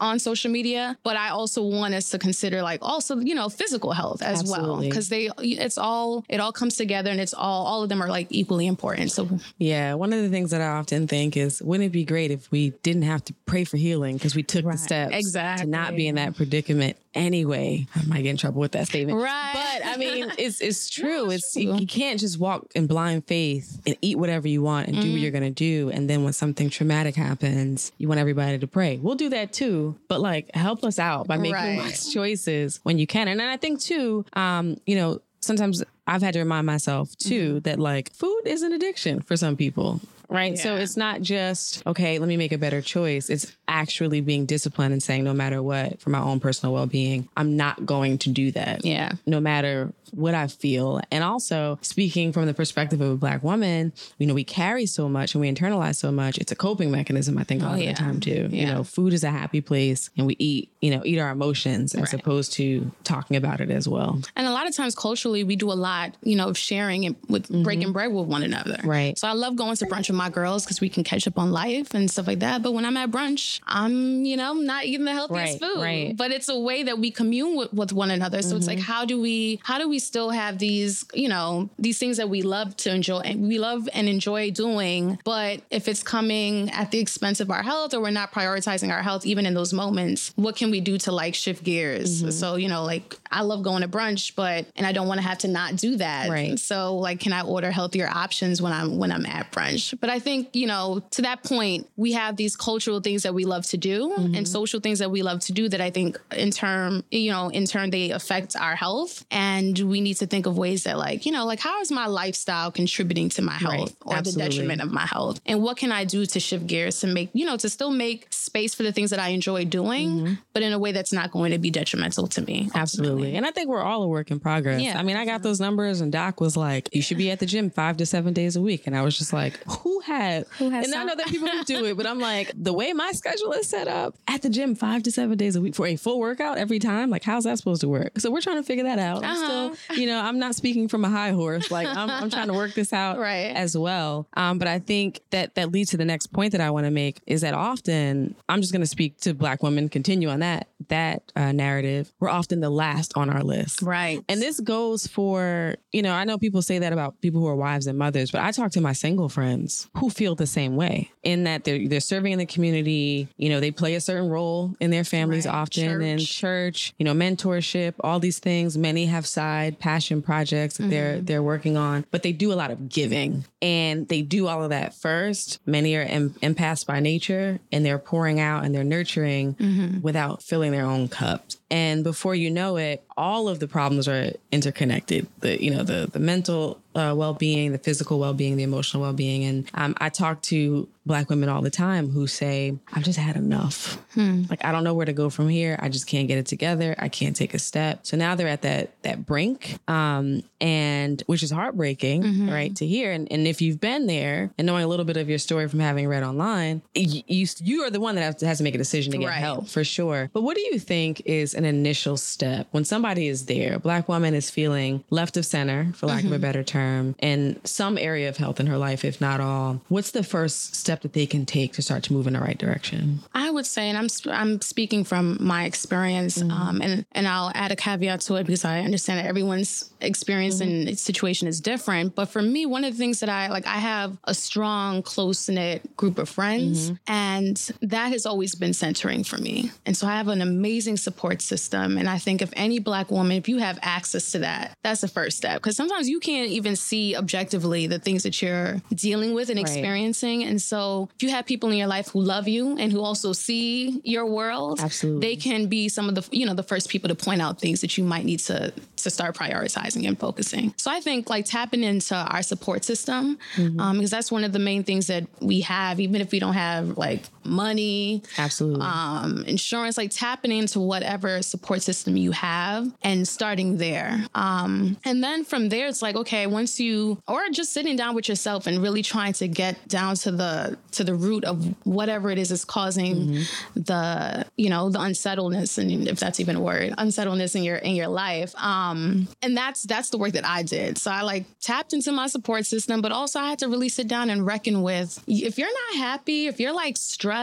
on social media. But I also want us to consider like also you know physical health as Absolutely. well because they it's all it all comes together and it's all all of them are like equally important. So yeah, one of the things that I often think is wouldn't it be great if we didn't have to pray for healing because we took right. the steps exactly. to not be in that predicament anyway. I might get in trouble with that statement. Right. But I mean, it's it's true. it's true. You, you, can't just walk in blind faith and eat whatever you want and mm do what mm-hmm. you're gonna do. And then when something traumatic happens, you want everybody to pray. We'll do that too. But like help us out by making right. wise choices when you can. And then I think too, um, you know, sometimes I've had to remind myself too mm-hmm. that like food is an addiction for some people right? Yeah. So it's not just, okay, let me make a better choice. It's actually being disciplined and saying, no matter what, for my own personal well being, I'm not going to do that. Yeah. No matter what I feel. And also speaking from the perspective of a black woman, you know, we carry so much and we internalize so much. It's a coping mechanism, I think, a lot oh, yeah. of the time too. Yeah. You know, food is a happy place and we eat, you know, eat our emotions as right. opposed to talking about it as well. And a lot of times culturally, we do a lot, you know, of sharing and with mm-hmm. breaking bread with one another. Right. So I love going to brunch with my girls because we can catch up on life and stuff like that. But when I'm at brunch, I'm, you know, not eating the healthiest right, food. Right. But it's a way that we commune with, with one another. So mm-hmm. it's like, mm-hmm. how do we, how do we still have these, you know, these things that we love to enjoy and we love and enjoy doing. But if it's coming at the expense of our health or we're not prioritizing our health, even in those moments, what can we do to like shift gears? Mm-hmm. So, you know, like I love going to brunch, but, and I don't want to have to not do that. Right. So like, can I order healthier options when I'm, when I'm at brunch? But I think, you know, to that point, we have these cultural things that we love to do mm-hmm. and social things that we love to do that I think in turn, you know, in turn, they affect our health. And we need to think of ways that like, you know, like how is my lifestyle contributing to my health right. or Absolutely. the detriment of my health? And what can I do to shift gears to make, you know, to still make space for the things that I enjoy doing, mm-hmm. but in a way that's not going to be detrimental to me. Ultimately. Absolutely. And I think we're all a work in progress. Yeah. I mean, I got those numbers and Doc was like, you should be at the gym five to seven days a week. And I was just like, who had, who has and some? I know that people who do it, but I'm like, the way my schedule is set up at the gym five to seven days a week for a full workout every time, like how's that supposed to work? So we're trying to figure that out. Uh-huh. Still, you know, I'm not speaking from a high horse. Like I'm, I'm trying to work this out right. as well. Um, but I think that that leads to the next point that I want to make is that often I'm just going to speak to black women, continue on that that uh, narrative. We're often the last on our list. Right. And this goes for, you know, I know people say that about people who are wives and mothers, but I talk to my single friends who feel the same way in that they're they're serving in the community, you know, they play a certain role in their families right. often church. in church, you know, mentorship, all these things. Many have side passion projects that mm-hmm. they're they're working on, but they do a lot of giving and they do all of that first. Many are em- empaths by nature and they're pouring out and they're nurturing mm-hmm. without filling their own cups. And before you know it, all of the problems are interconnected. The you know the the mental uh, well being, the physical well being, the emotional well being, and um, I talk to black women all the time who say, "I've just had enough. Hmm. Like I don't know where to go from here. I just can't get it together. I can't take a step." So now they're at that that brink, um, and which is heartbreaking, mm-hmm. right, to hear. And, and if you've been there and knowing a little bit of your story from having read online, you you, are the one that has to, has to make a decision to get right. help for sure. But what do you think is an initial step when somebody is there? A black woman is feeling left of center, for lack mm-hmm. of a mm-hmm. better term, in some area of health in her life, if not all. What's the first step that they can take to start to move in the right direction? I would say, and I'm I'm speaking from my experience, mm-hmm. um, and and I'll add a caveat to it because I understand that everyone's experience mm-hmm. and situation is different. But for me, one of the things that I like, I have a strong, close knit group of friends, mm-hmm. and that has always been centering for me. And so I have an amazing support system, and I think if any Black woman, if you have access to that, that's the first step. Because sometimes you can't even see objectively the things that you're dealing with and right. experiencing. And so if you have people in your life who love you and who also see your world, Absolutely. they can be some of the, you know, the first people to point out things that you might need to to start prioritizing and focusing. So I think like tapping into our support system, mm-hmm. um, because that's one of the main things that we have, even if we don't have like money, absolutely, um, insurance, like tapping into whatever support system you have and starting there. Um, and then from there, it's like okay, once you or just sitting down with yourself and really trying to get down to the to the root of whatever it is that's causing mm-hmm. the you know the unsettledness and if that's even a word unsettledness in your in your life. Um, and that's that's the work that I did. So I like tapped into my support system, but also I had to really sit down and reckon with if you're not happy, if you're like stressed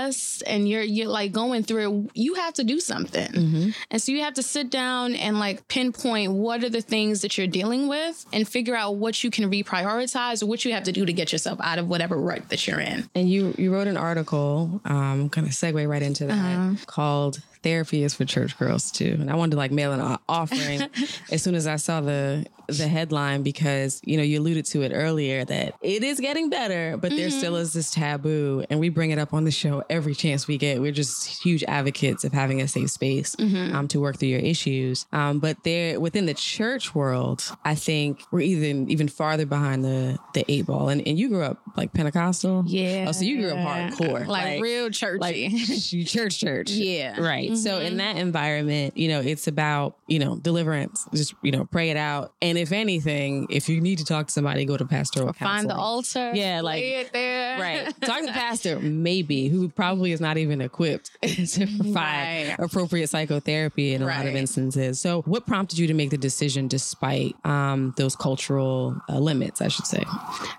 and you're you're like going through it, you have to do something. Mm-hmm. And so you have to sit down and like pinpoint what are the things that you're dealing with and figure out what you can reprioritize or what you have to do to get yourself out of whatever rut that you're in. And you you wrote an article, um, kind of segue right into that, uh-huh. called therapy is for church girls too. And I wanted to like mail an offering as soon as I saw the the headline because you know you alluded to it earlier that it is getting better, but mm-hmm. there still is this taboo, and we bring it up on the show every chance we get. We're just huge advocates of having a safe space mm-hmm. um, to work through your issues. Um, but there within the church world, I think we're even even farther behind the the eight ball. And, and you grew up like Pentecostal, yeah. Oh, so you grew up hardcore, like, like real churchy, like church, church, yeah, right. Mm-hmm. So in mm-hmm. that environment, you know, it's about, you know, deliverance. Just, you know, pray it out. And if anything, if you need to talk to somebody, go to pastoral or Find the altar. Yeah, like. Right. Talk to pastor, maybe, who probably is not even equipped to provide right. appropriate psychotherapy in a right. lot of instances. So what prompted you to make the decision despite um, those cultural uh, limits, I should say?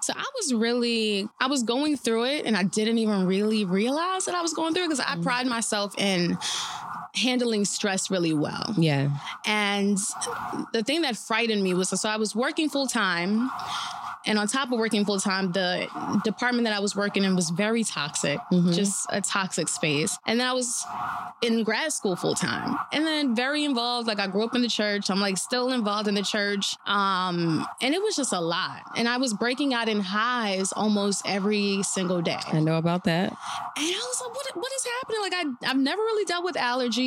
So I was really, I was going through it and I didn't even really realize that I was going through it because I mm. pride myself in handling stress really well. Yeah. And the thing that frightened me was so I was working full time and on top of working full time, the department that I was working in was very toxic, mm-hmm. just a toxic space. And then I was in grad school full time and then very involved. Like I grew up in the church. I'm like still involved in the church. Um, and it was just a lot. And I was breaking out in hives almost every single day. I know about that. And I was like, what, what is happening? Like I, I've never really dealt with allergies.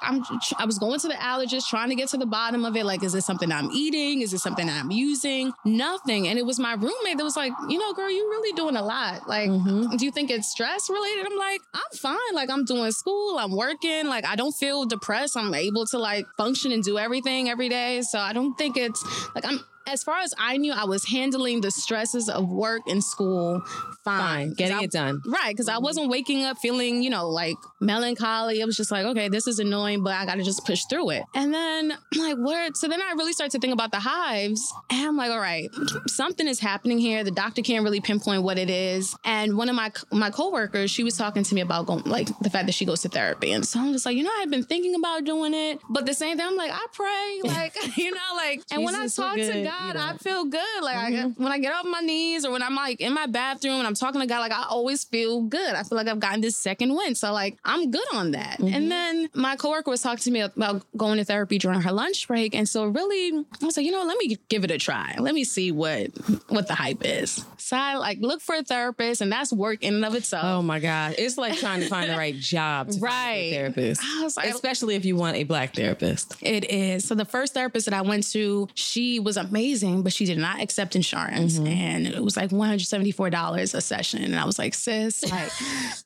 I'm, I was going to the allergist trying to get to the bottom of it. Like, is this something I'm eating? Is this something I'm using? Nothing. And it was was my roommate that was like, you know, girl, you're really doing a lot. Like, mm-hmm. do you think it's stress related? I'm like, I'm fine. Like, I'm doing school, I'm working. Like, I don't feel depressed. I'm able to like function and do everything every day. So I don't think it's like I'm as far as I knew, I was handling the stresses of work and school fine. Fine, getting I- it done. Right, because I mm-hmm. wasn't waking up feeling, you know, like melancholy. It was just like, okay, this is annoying, but I got to just push through it. And then I'm like, what? So then I really started to think about the hives, and I'm like, all right, something is happening here. The doctor can't really pinpoint what it is. And one of my my coworkers, she was talking to me about going, like the fact that she goes to therapy, and so I'm just like, you know, I've been thinking about doing it, but the same thing, I'm like, I pray, like, you know, like, and when I Jesus, so talk to good, God, you know. I feel good. Like, I, mm-hmm. when I get off my knees or when I'm like in my bathroom and I'm talking to God, like I always feel good. I feel like I've gotten this second win. So like I'm good on that. And mm-hmm. then my coworker was talking to me about going to therapy during her lunch break. And so really I was like, you know, let me give it a try. Let me see what what the hype is. So I like look for a therapist and that's work in and of itself. Oh my God. It's like trying to find the right job to find a Right. therapist. I was like, Especially if you want a black therapist. It is. So the first therapist that I went to, she was amazing, but she did not accept insurance. And it was like $174 a session. And I was like, sis, like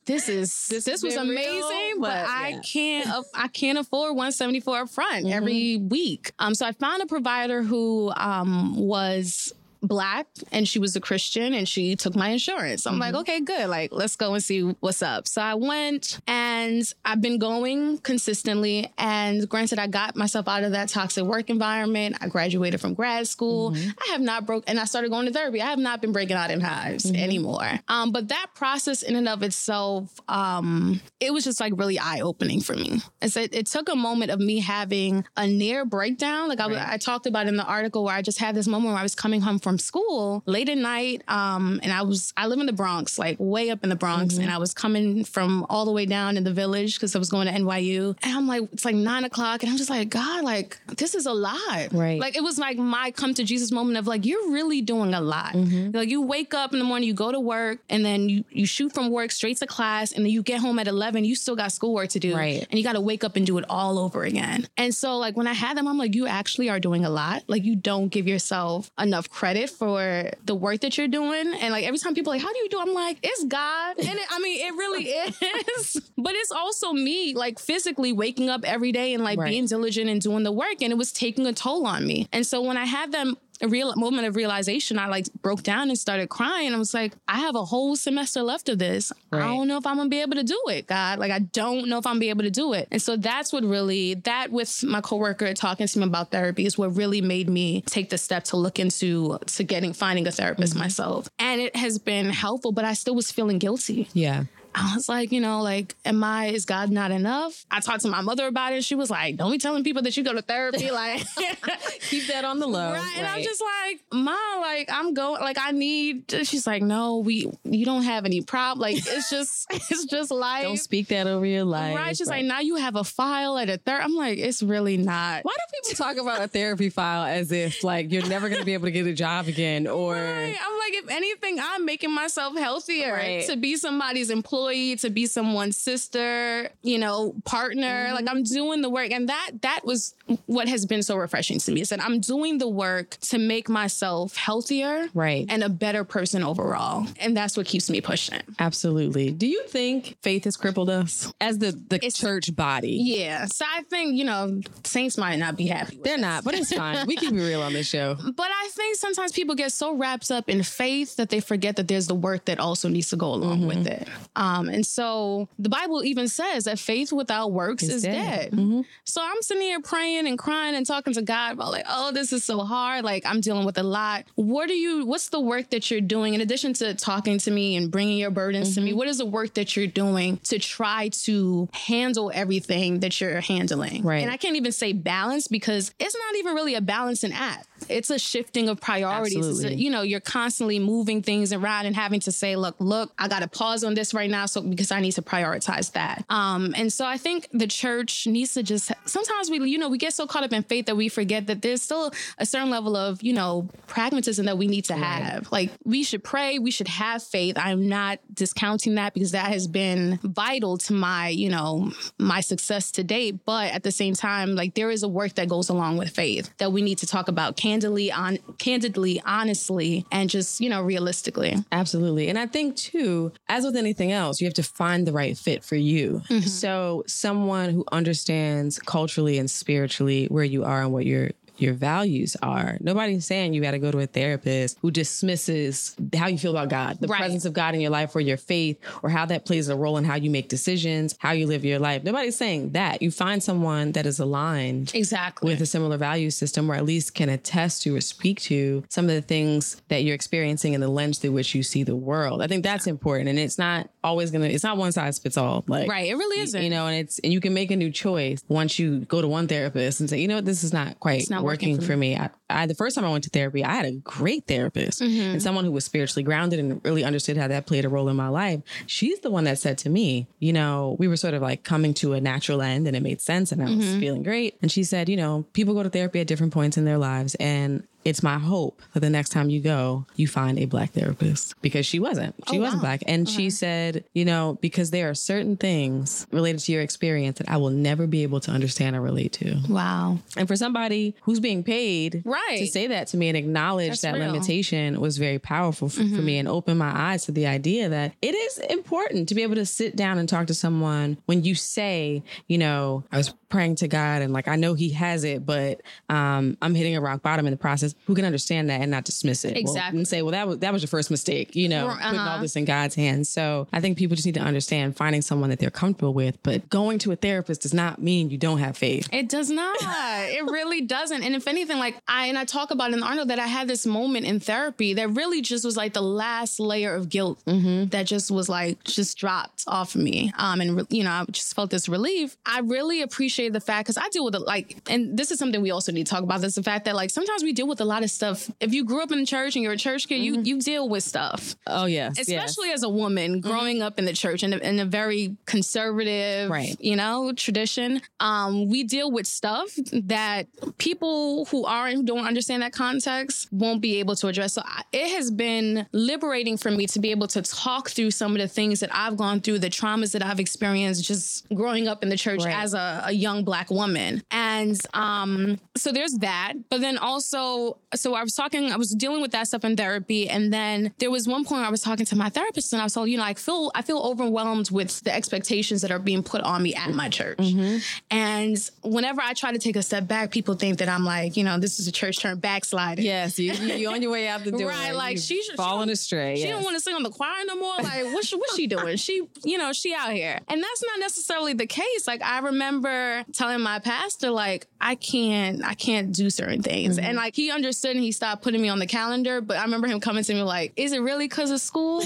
this is this, was been real, amazing, but, but I yeah. can't I can't afford 174 up front every week. Um so I found a provider who um was black and she was a Christian and she took my insurance. I'm like, okay, good. Like, let's go and see what's up. So I went and I've been going consistently. And granted, I got myself out of that toxic work environment. I graduated from grad school. I have not broke and I started going to therapy. I have not been breaking out in hives anymore. Um, but that process in and of itself, um, it was just like really eye opening for me. And so it, it took a moment of me having a near breakdown. Like I, Right. I talked about in the article where I just had this moment where I was coming home from school late at night. Um, and I was, I live in the Bronx, like way up in the Bronx. And I was coming from all the way down in the village because I was going to NYU. And I'm like, it's like nine o'clock. And I'm just like, God, like, this is a lot. Right. Like, it was like my come to Jesus moment of like, you're really doing a lot. Like, you wake up in the morning, you go to work, and then you, you shoot from work straight to class. And then you get home at 11, you still got schoolwork to do. Right. And you got to wake up and do it all over again. And so, like, when I had them, I'm like, you actually are doing a lot. Like, you don't give yourself enough credit for the work that you're doing. And like, every time people are like, how do you do? I'm like, it's God. And it, I mean, it really is. but it's also me, like, physically waking up every day and like Right. being diligent and doing the work. And it was taking a toll on me. And so, when I had them, a real moment of realization, I like broke down and started crying. I was like, I have a whole semester left of this. I don't know if I'm gonna be able to do it, God. Like I don't know if I'm gonna be able to do it. And so that's what really that with my coworker talking to me about therapy is what really made me take the step to look into to getting finding a therapist Mm-hmm. myself. And it has been helpful, but I still was feeling guilty. Yeah. I was like, you know, like, am I, is God not enough? I talked to my mother about it. She was like, don't be telling people that you go to therapy. Like, Keep that on the low. Right. And I'm just like, Mom, like, I'm going, like, I need, she's like, no, we, you don't have any problem. Like, it's just, it's just life. Don't speak that over your life. Right. She's like, now you have a file at a third. I'm like, it's really not. Why do people talk about a therapy file as if like you're never going to be able to get a job again or Right. I'm like, if anything, I'm making myself healthier Right. to be somebody's employee, to be someone's sister, you know, partner. Mm-hmm. Like I'm doing the work. And that that was what has been so refreshing to me is that I'm doing the work to make myself healthier Right. and a better person overall. And that's what keeps me pushing. Absolutely. Do you think faith has crippled us as the the church body? Yeah. So I think, you know, saints might not be happy with They're not, but it's fine. We can be real on this show. But I think sometimes people get so wrapped up in faith that they forget that there's the work that also needs to go along Mm-hmm. with it. Um, and so the Bible even says that faith without works It's is dead. dead. Mm-hmm. So I'm sitting here praying and crying and talking to God about like, oh, this is so hard. Like I'm dealing with a lot. What are you? What's the work that you're doing in addition to talking to me and bringing your burdens to me? Mm-hmm. What is the work that you're doing to try to handle everything that you're handling? Right. And I can't even say balance because it's not even really a balancing act. It's a shifting of priorities. A- you know, you're constantly moving things around and having to say, look, look, I got to pause on this right now, so because I need to prioritize that. Um, and so I think the church needs to just sometimes we, you know, we get so caught up in faith that we forget that there's still a certain level of, you know, pragmatism that we need to have. Like we should pray, we should have faith. I'm not discounting that because that has been vital to my, you know, my success to date. But at the same time, like there is a work that goes along with faith that we need to talk about candidly, on candidly, honestly, and just, you know, realistically. Absolutely. And I think too, as with anything else, you have to find the right fit for you. Mm-hmm. So someone who understands culturally and spiritually where you are and what you're your values are. Nobody's saying you got to go to a therapist who dismisses how you feel about God, the Right. presence of God in your life or your faith or how that plays a role in how you make decisions, how you live your life. Nobody's saying that. You find someone that is aligned Exactly. with a similar value system or at least can attest to or speak to some of the things that you're experiencing in the lens through which you see the world. I think that's important. And it's not always gonna it's not one size fits all. Like right. It really isn't. you know, and it's and you can make a new choice once you go to one therapist and say, you know what, this is not quite not working, working for for me. I, I the first time I went to therapy, I had a great therapist Mm-hmm. and someone who was spiritually grounded and really understood how that played a role in my life. She's the one that said to me, you know, we were sort of like coming to a natural end and it made sense and I was Mm-hmm. feeling great. And she said, you know, people go to therapy at different points in their lives and it's my hope that the next time you go, you find a black therapist because she wasn't. She Oh, wasn't wow. black. And she said, you know, because there are certain things related to your experience that I will never be able to understand or relate to. wow. And for somebody who's being paid Right. to say that to me and acknowledge That's that real. Mm-hmm. limitation was very powerful for, for me and opened my eyes to the idea that it is important to be able to sit down and talk to someone when you say, you know, I was praying to God and like I know he has it, but um, I'm hitting a rock bottom in the process. Who can understand that and not dismiss it? Well, Exactly. and say, well, that was that was your first mistake, you know, Right, putting all uh-huh. this in God's hands. So I think people just need to understand finding someone that they're comfortable with. But going to a therapist does not mean you don't have faith. It does not. it really doesn't. And if anything, like I and I talk about in Arnold that I had this moment in therapy that really just was like the last layer of guilt that just was like just dropped off of me. Um, and re- you know, I just felt this relief. I really appreciate the fact because I deal with it like, and this is something we also need to talk about. This the fact that like sometimes we deal with a lot of stuff. If you grew up in the church and you're a church kid, you you deal with stuff Oh yes, yes. especially as a woman growing up in the church in a, in a very conservative Right. you know tradition um we deal with stuff that people who aren't who don't understand that context won't be able to address so I, it has been liberating for me to be able to talk through some of the things that i've gone through the traumas that i've experienced just growing up in the church Right. as a, a young black woman and um so there's that but then also so i was talking i was dealing with that stuff in therapy and then there was one point i was talking to my therapist and i was told you know i feel i feel overwhelmed with the expectations that are being put on me at my church mm-hmm. and whenever i try to take a step back people think that i'm like you know this is a church turned backsliding Yes, you, you- you're on your way out the door. Right, like, You've she should- she astray. she yes. don't want to sing on the choir no more. Like, what's she, what's she doing? She, you know, she out here, and that's not necessarily the case. Like, I remember telling my pastor, like, I can't, I can't do certain things, mm-hmm. and like he understood and he stopped putting me on the calendar. But I remember him coming to me like, "Is it really because of school,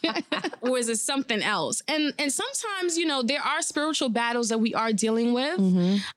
or is it something else?" And and sometimes, you know, there are spiritual battles that we are dealing with.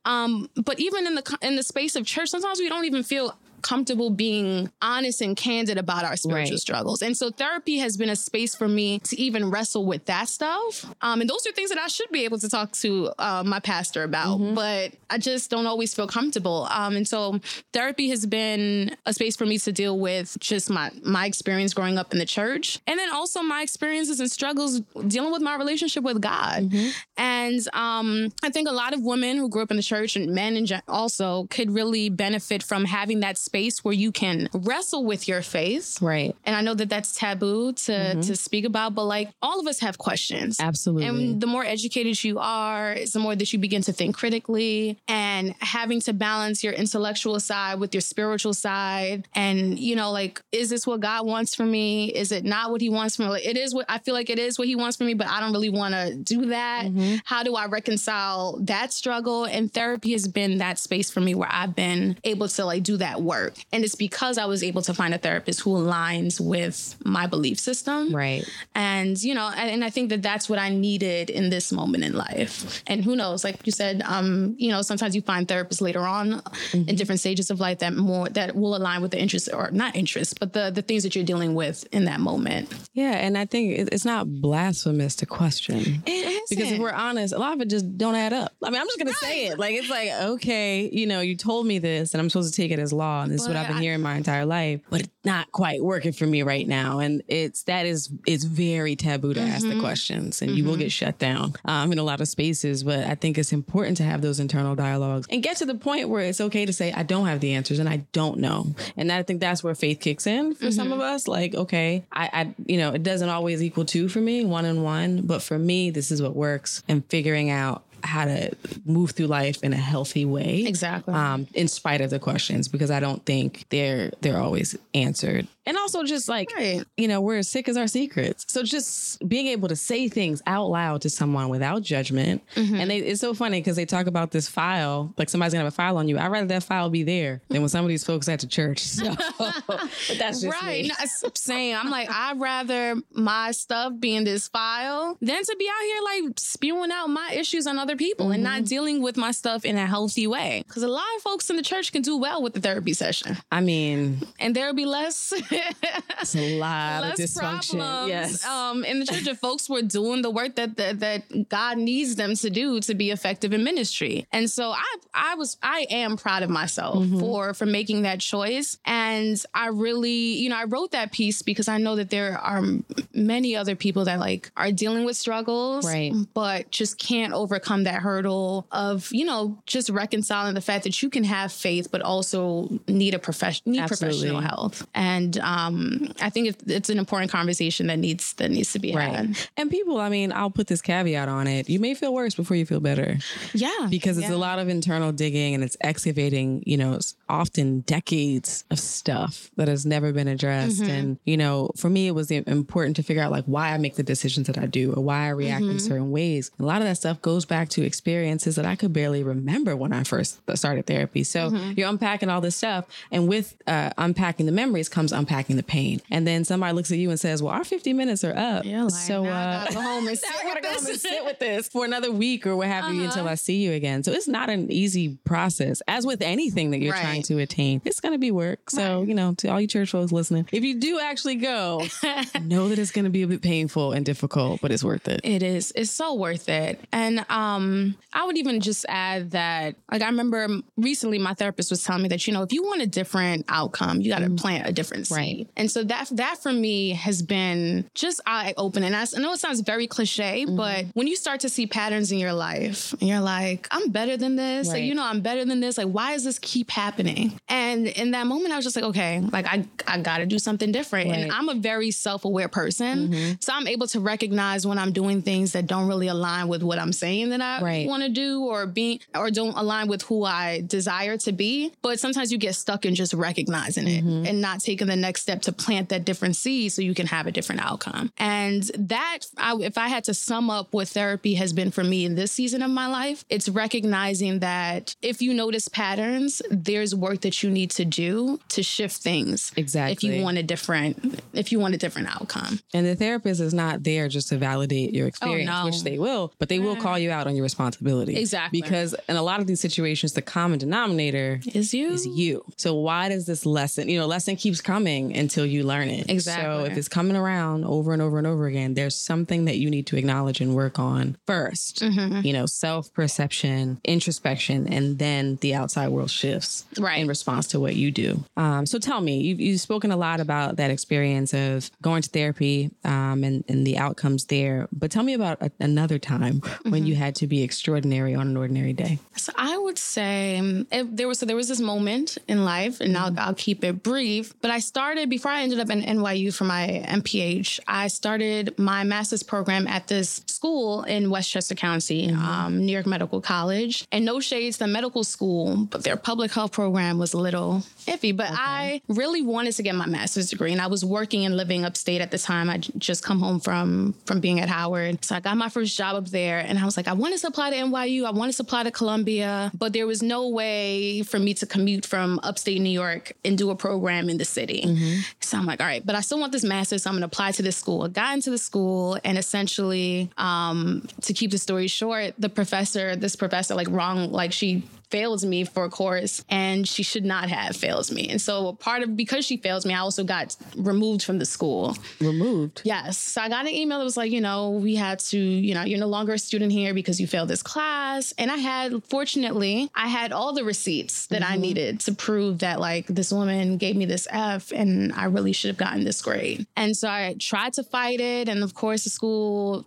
Um, but even in the in the space of church, sometimes we don't even feel comfortable being honest and candid about our spiritual Right. struggles. And so therapy has been a space for me to even wrestle with that stuff. Um, and those are things that I should be able to talk to uh, my pastor about, but I just don't always feel comfortable. Um, and so therapy has been a space for me to deal with just my my experience growing up in the church, and then also my experiences and struggles dealing with my relationship with God. And um, I think a lot of women who grew up in the church and men in gen- also could really benefit from having that space where you can wrestle with your faith. right. And I know that that's taboo to Mm-hmm. to speak about, but like all of us have questions. Absolutely. And the more educated you are, the more that you begin to think critically and having to balance your intellectual side with your spiritual side. And, you know, like, is this what God wants for me? Is it not what he wants for me? Like, it is what I feel like it is what he wants for me, but I don't really want to do that. Mm-hmm. How do I reconcile that struggle? And therapy has been that space for me where I've been able to like do that work. And it's because I was able to find a therapist who aligns with my belief system right. and you know and, and i think that that's what i needed in this moment in life and who knows like you said um you know sometimes you find therapists later on in different stages of life that more that will align with the interests or not interests but the the things that you're dealing with in that moment Yeah, and I think it's not blasphemous to question. Because if we're honest, a lot of it just don't add up. I mean, I'm just gonna say it. Like it's like, okay, you know, you told me this, and I'm supposed to take it as law, and this is what I've been I- hearing my entire life, but it's not quite working for me right now. And it's that is it's very taboo to ask Mm-hmm. the questions, and you will get shut down um, in a lot of spaces. But I think it's important to have those internal dialogues and get to the point where it's okay to say, I don't have the answers and I don't know. And I think that's where faith kicks in for some Mm-hmm. of us. Like, okay, I, I, you know, it doesn't always equal two for me, one and one, but for me, this is what works. And figuring out how to move through life in a healthy way. Exactly. Um, in spite of the questions, because I don't think they're they're always answered. And also just like Right. you know, we're as sick as our secrets. So just being able to say things out loud to someone without judgment. Mm-hmm. And they, it's so funny because they talk about this file, like somebody's gonna have a file on you. I'd rather that file be there than when some of these folks at the church. So but that's just right. No, same. I'm like, I'd rather my stuff be in this file than to be out here like spewing out my issues on other people and Mm-hmm. not dealing with my stuff in a healthy way. Because a lot of folks in the church can do well with the therapy session, I mean, and there'll be less. it's a lot of dysfunction. problems Yes. um, in the church if folks were doing the work that, that that God needs them to do to be effective in ministry. And so I I was I am proud of myself Mm-hmm. for for making that choice. And I really, you know, I wrote that piece because I know that there are many other people that like are dealing with struggles, Right. but just can't overcome that hurdle of, you know, just reconciling the fact that you can have faith but also need a profession need Absolutely. professional health. And um I think it, it's an important conversation that needs that needs to be Right. had. And people, I mean, I'll put this caveat on it. You may feel worse before you feel better Yeah. because it's Yeah. a lot of internal digging and it's excavating, you know, it's often decades of stuff that has never been addressed. Mm-hmm. And, you know, for me, it was important to figure out like why I make the decisions that I do or why I react Mm-hmm. in certain ways. A lot of that stuff goes back to experiences that I could barely remember when I first started therapy. So Mm-hmm. you're unpacking all this stuff. And with uh, unpacking the memories comes unpacking the pain. And then somebody looks at you and says, well, our 50 minutes are up. Yeah, like, so, now I uh, gotta go home and sit I gotta with go home and this. sit with this for another week or what have you until I see you again. So it's not an easy process. As with anything that you're Right. trying to attain, it's going to be work. So, you know, to all you church folks listening, if you do actually go, know that it's going to be a bit painful and difficult, but it's worth it. It is. It's so worth it. And um, I would even just add that, like, I remember recently my therapist was telling me that, you know, if you want a different outcome, you got to plant a different seed. Right. And so that that for me has been just eye opening. I know it sounds very cliche, mm-hmm. but when you start to see patterns in your life, and you're like, I'm better than this. Like, you know, I'm better than this. Like, why does this keep happening? And in that moment, I was just like, okay, like I I got to do something different. And I'm a very self aware person, mm-hmm. so I'm able to recognize when I'm doing things that don't really align with what I'm saying that I Right. want to do, or be or don't align with who I desire to be. But sometimes you get stuck in just recognizing it mm-hmm. and not taking the next step to plant that different seed so you can have a different outcome. And that, I, if I had to sum up what therapy has been for me in this season of my life, it's recognizing that if you notice patterns, there's work that you need to do to shift things. Exactly. If you want a different, if you want a different outcome. And the therapist is not there just to validate your oh, experience, no. which they will, but they will mm. call you out on your responsibility. Exactly. Because in a lot of these situations, the common denominator Is you? is you. So why does this lesson, you know, lesson keeps coming until you learn it. Exactly. So if it's coming around over and over and over again, there's something that you need to acknowledge and work on 1st Mm-hmm. You know, self perception, introspection, and then the outside world shifts Right. in response to what you do. Um, so tell me, you've, you've spoken a lot about that experience of going to therapy um, and, and the outcomes there. But tell me about a, another time when Mm-hmm. you had to be extraordinary on an ordinary day. So I would say um, if there was so there was this moment in life, and I'll, I'll keep it brief. But I started before I ended up in NYU for my MPH. I started my master's program at this school in Westchester County, um, New York Medical College. And no shades to the medical school, but their public health program was a little iffy. But I really wanted to get my master's degree, and I was working and living upstate at the time. I just come home from from being at Howard, so I got my first job up there, and I was like, I wanted to apply to NYU, I wanted to apply to Columbia, but there was no way for me to commute from upstate New York and do a program in the city. So I'm like, all right, but I still want this master's, so I'm gonna apply to this school. I got into the school, and essentially, um, to keep the story short, the professor, this professor, like wrong, like she failed me for a course and she should not have failed me. And so part of because she failed me, I also got removed from the school. Removed. Yes. So I got an email that was like, you know, we had to, you know, you're no longer a student here because you failed this class. And I had, fortunately, I had all the receipts that I mm-hmm. needed to prove that like this woman gave me this F and I really should have gotten this grade. And so I tried to fight it. And of course, the school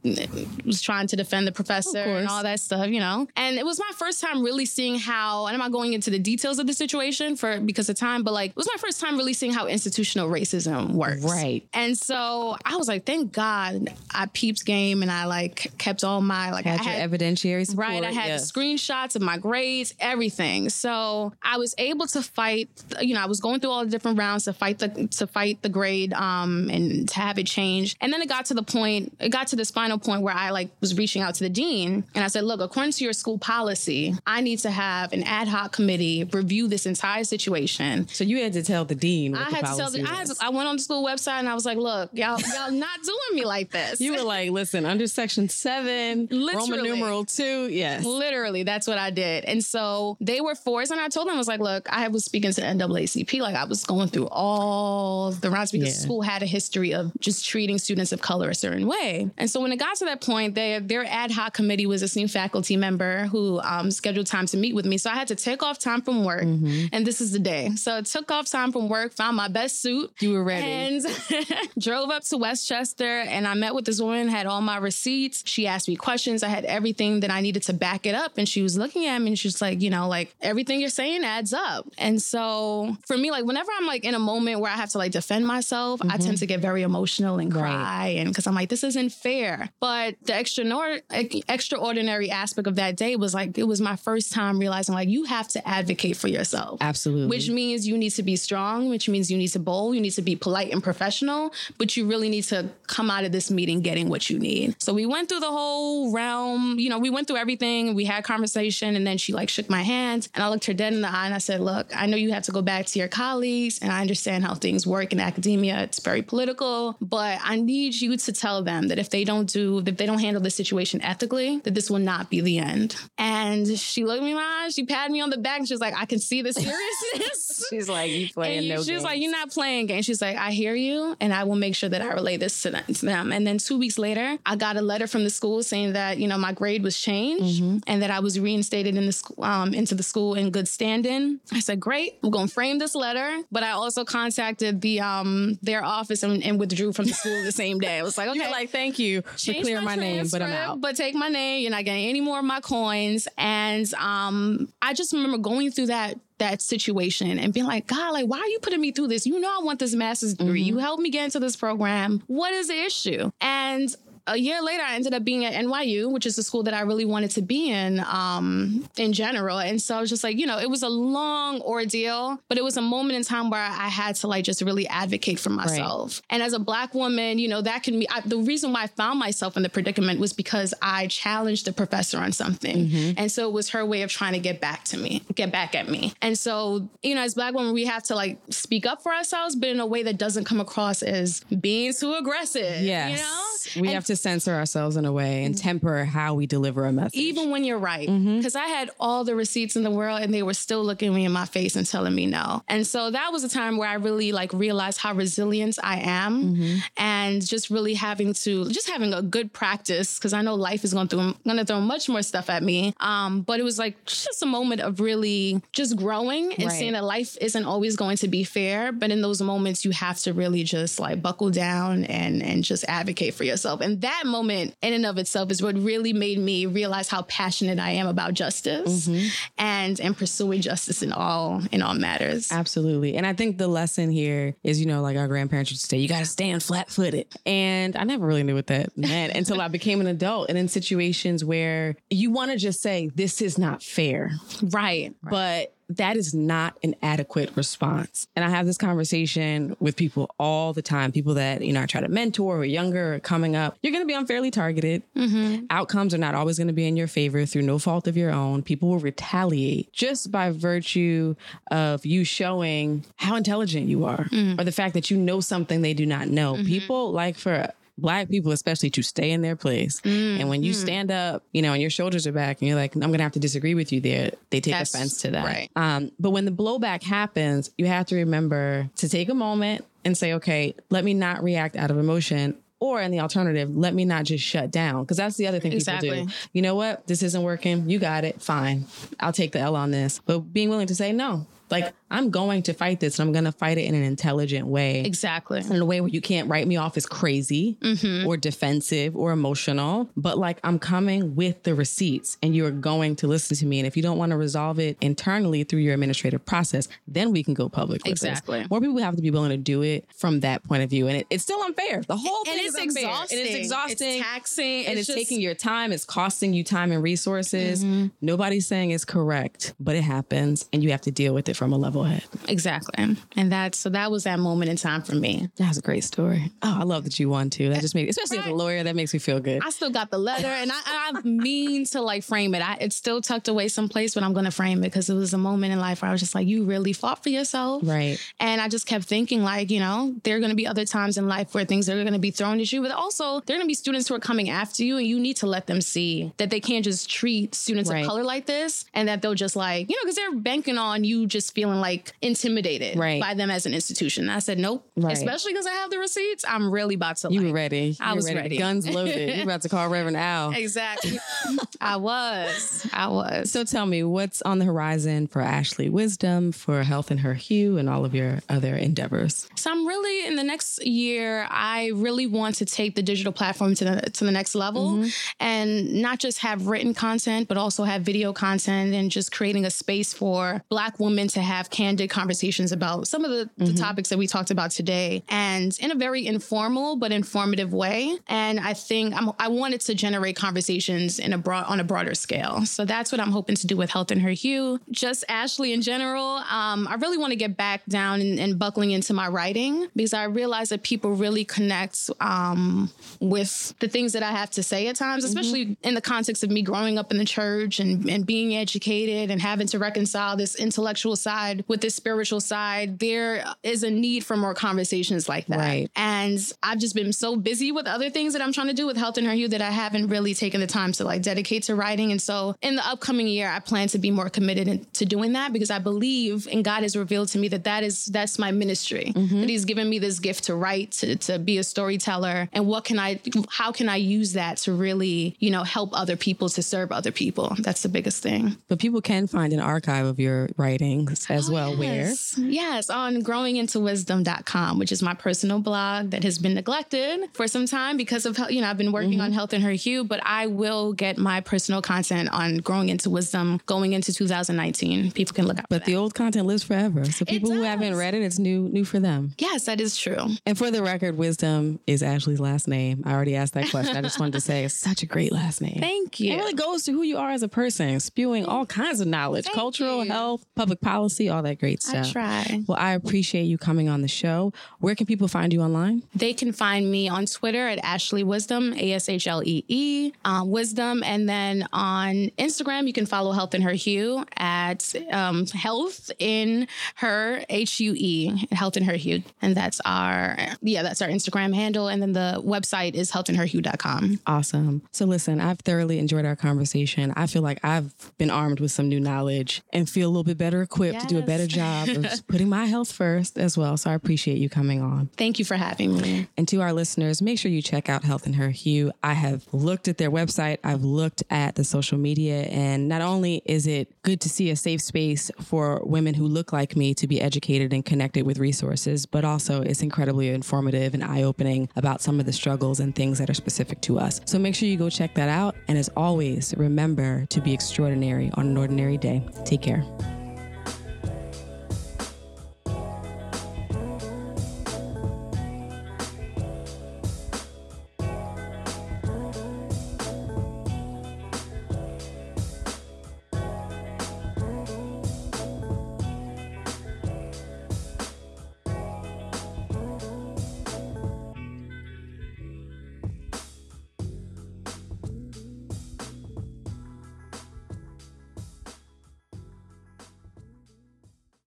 was trying to defend the professor and all that stuff, you know. And it was my first time really seeing how, and I'm not going into the details of the situation for because of time, but like it was my first time really seeing how institutional racism works. Right. And so I was like, thank God I peeped game and I like kept all my like had I your had, evidentiary support. Right. I had yes. screenshots of my grades, everything. So I was able to fight, you know, I was going through all the different rounds to fight the to fight the grade um and to have it change. And then it got to the point, it got to this final point where I like was reaching out to the dean and I said, look, according to your school policy, I need to have an ad hoc committee review this entire situation. So you had to tell the dean. What I had to tell the, I, to. I went on the school website and I was like, look, y'all, y'all not doing me like this. You were like, listen, under section seven, Roman Literally. numeral two, yes. Literally, that's what I did. And so they were forced, and I told them, I was like, look, I was speaking to the NAACP, like I was going through all the rounds because Yeah. school had a history of just treating students of color a certain way. And so when it got to that point, they, their ad hoc committee was this new faculty member who um, scheduled time to meet with me. So I had to take off time from work, Mm-hmm. and this is the day. So I took off time from work, found my best suit, You were ready. and drove up to Westchester and I met with this woman, had all my receipts. She asked me questions. I had everything that I needed to back it up. And she was looking at me and she's like, you know, like everything you're saying adds up. And so for me, like whenever I'm like in a moment where I have to like defend myself, I tend to get very emotional and Right. cry. And because I'm like, this isn't fair. But the extraordinary, extraordinary aspect of that day was like, it was my first time realizing like you have to advocate for yourself. Absolutely. Which means you need to be strong, which means you need to bowl, you need to be polite and professional, but you really need to come out of this meeting getting what you need. So we went through the whole realm, you know, we went through everything, we had conversation, and then she like shook my hand and I looked her dead in the eye and I said, Look, I know you have to go back to your colleagues and I understand how things work in academia. It's very political, but I need you to tell them that if they don't do, if they don't handle the situation ethically, that this will not be the end. And she looked me in my eyes, she patted me on the back and she was like, I can see the seriousness. She's like, you playing you- no she was like, "You're not playing games." She's like, "I hear you, and I will make sure that I relay this to them." And then two weeks later, I got a letter from the school saying that you know my grade was changed Mm-hmm. and that I was reinstated in the school um, into the school in good standing. I said, "Great, we're gonna frame this letter." But I also contacted the um their office and, and withdrew from the school the same day. I was like, "Okay." You were like, thank you for clearing my, name, but I'm out. But take my name. You're not getting any more of my coins. And um, I just remember going through that that situation and being like, God, like, why are you putting me through this? You know, I want this master's degree. Mm-hmm. You helped me get into this program. What is the issue? And a year later, I ended up being at NYU, which is the school that I really wanted to be in, um, in general. And so I was just like, you know, it was a long ordeal, but it was a moment in time where I had to like just really advocate for myself. And as a black woman, you know, that can be I, the reason why I found myself in the predicament was because I challenged the professor on something. And so it was her way of trying to get back to me, get back at me. And so, you know, as black women, we have to like speak up for ourselves, but in a way that doesn't come across as being too aggressive. yes. You know? We And have to censor ourselves in a way and mm-hmm. temper how we deliver a message. even when you're right. Mm-hmm. Because I had all the receipts in the world and they were still looking me in my face and telling me no. And so that was a time where I really like realized how resilient I am mm-hmm. and just really having to just having a good practice because I know life is going through gonna throw much more stuff at me. Um, but it was like just a moment of really just growing and Right. seeing that life isn't always going to be fair. But in those moments you have to really just like buckle down and and just advocate for yourself. And that moment in and of itself is what really made me realize how passionate I am about justice mm-hmm. and and pursuing justice in all in all matters. Absolutely. And I think the lesson here is, you know, like our grandparents used to say, you got to stand flat footed. And I never really knew what that meant until I became an adult and in situations where you want to just say, this is not fair. Right. But that is not an adequate response. And I have this conversation with people all the time, people that, you know, I try to mentor or younger or coming up. You're going to be unfairly targeted. Mm-hmm. Outcomes are not always going to be in your favor through no fault of your own. People will retaliate just by virtue of you showing how intelligent you are mm. or the fact that you know something they do not know. Mm-hmm. People like for black people especially to stay in their place and when you stand up you know and your shoulders are back and you're like i'm gonna have to disagree with you there they take That's offense to that right. um, but when the blowback happens you have to remember to take a moment and say okay let me not react out of emotion or in the alternative, let me not just shut down. Because that's the other thing people do. You know what? This isn't working. You got it. Fine. I'll take the L on this. But being willing to say, no, Like I'm going to fight this and I'm going to fight it in an intelligent way. Exactly. In a way where you can't write me off as crazy mm-hmm. or defensive or emotional, but like I'm coming with the receipts and you're going to listen to me. And if you don't want to resolve it internally through your administrative process, then we can go public. exactly. This. More people have to be willing to do it from that point of view. And it, it's still unfair. The whole thing is unfair. Exhausting. It is exhausting. It's taxing. And it's, it's taking your time. It's costing you time and resources. Mm-hmm. Nobody's saying it's correct, but it happens and you have to deal with it from a level head. Exactly. And that's so that was that moment in time for me. That's a great story. Oh, I love that you won too. That just makes especially right. as a lawyer, that makes me feel good. I still got the letter and I, I mean to like frame it. I, it's still tucked away someplace, but I'm gonna frame it because it was a moment in life where I was just like, you really fought for yourself. Right. And I just kept thinking, like, you know, there are gonna be other times in life where things are gonna be thrown at you, but also there are gonna be students who are coming after you and you need to let them see that they can't just treat students right. of color like this and that they'll just like, you know, because they're banking on you just feeling like intimidated right. by them as an institution. And I said, nope. Right. Especially because I have the receipts. I'm really about to. You like, were ready. I you was ready. ready. Guns loaded. You're about to call Reverend Al. Exactly. I was. I was. So tell me, what's on the horizon for Ashley Wisdom, for Health in Her Hue, and all of your other endeavors? So I'm really in the next year. I really want to take the digital platform to the to the next level, mm-hmm. and not just have written content, but also have video content, and just creating a space for Black women to have candid conversations about some of the, mm-hmm. the topics that we talked about today, and in a very informal but informative way. And I think I'm, I wanted to generate conversations in a broad on a broader scale. So that's what I'm hoping to do with Health in Her Hue. Just Ashley in general, um, I really want to get back down and, and, buckling into my writing because I realize that people really connect um, with the things that I have to say at times, mm-hmm. especially mm-hmm. in the context of me growing up in the church and, and being educated and having to reconcile this intellectual side with this spiritual side. There is a need for more conversations like that. Right. And I've just been so busy with other things that I'm trying to do with Health in Her Hue that I haven't really taken the time to like dedicate to writing. And so in the upcoming year, I plan to be more committed to doing that because I believe and God has revealed to me that that is that's my ministry. Mm-hmm. That He's given me this gift to write, to, to be a storyteller, and what can I, how can I use that to really, you know, help other people to serve other people? That's the biggest thing. But people can find an archive of your writings as oh, well. Yes. Where? Yes, on growingintowisdom.com, which is my personal blog that has been neglected for some time because of you know I've been working mm-hmm. on Health in Her Hue, but I will get my personal content on Growing into Wisdom going into 2019. People can look up. But the old content lives forever, so people who haven't read it, it's new new for them. Yes, that is true. And for the record, Wisdom is Ashley's last name. I already asked that question. I just wanted to say it's such a great last name. Thank you. It really goes to who you are as a person, spewing all kinds of knowledge, Thank cultural, you. health, public policy, all that great stuff. I try. Well, I appreciate you coming on the show. Where can people find you online? They can find me on Twitter at Ashlee Wisdom, A S H L E E, um, Wisdom. And then on Instagram, you can follow Health in Her Hue at um, Health in Her, H U E, Health in Her Hue. And that's our, yeah, that's our Instagram handle. And then the website is healthinherhue.com. Awesome. So listen, I've thoroughly enjoyed our conversation. I feel like I've been armed with some new knowledge and feel a little bit better equipped yes. to do a better job of putting my health first as well. So I appreciate you coming on. Thank you for having me. And to our listeners, make sure you check out Health in Her Hue. I have looked at their website, I've looked at the social media, and not only is it good to see a safe space for women who look like me to be educated and connected with resources, but also it's incredibly informative and eye opening about some of the struggles and things that are specific to us. So make sure you go check that out. And as always, remember to be extraordinary on an ordinary day. Take care.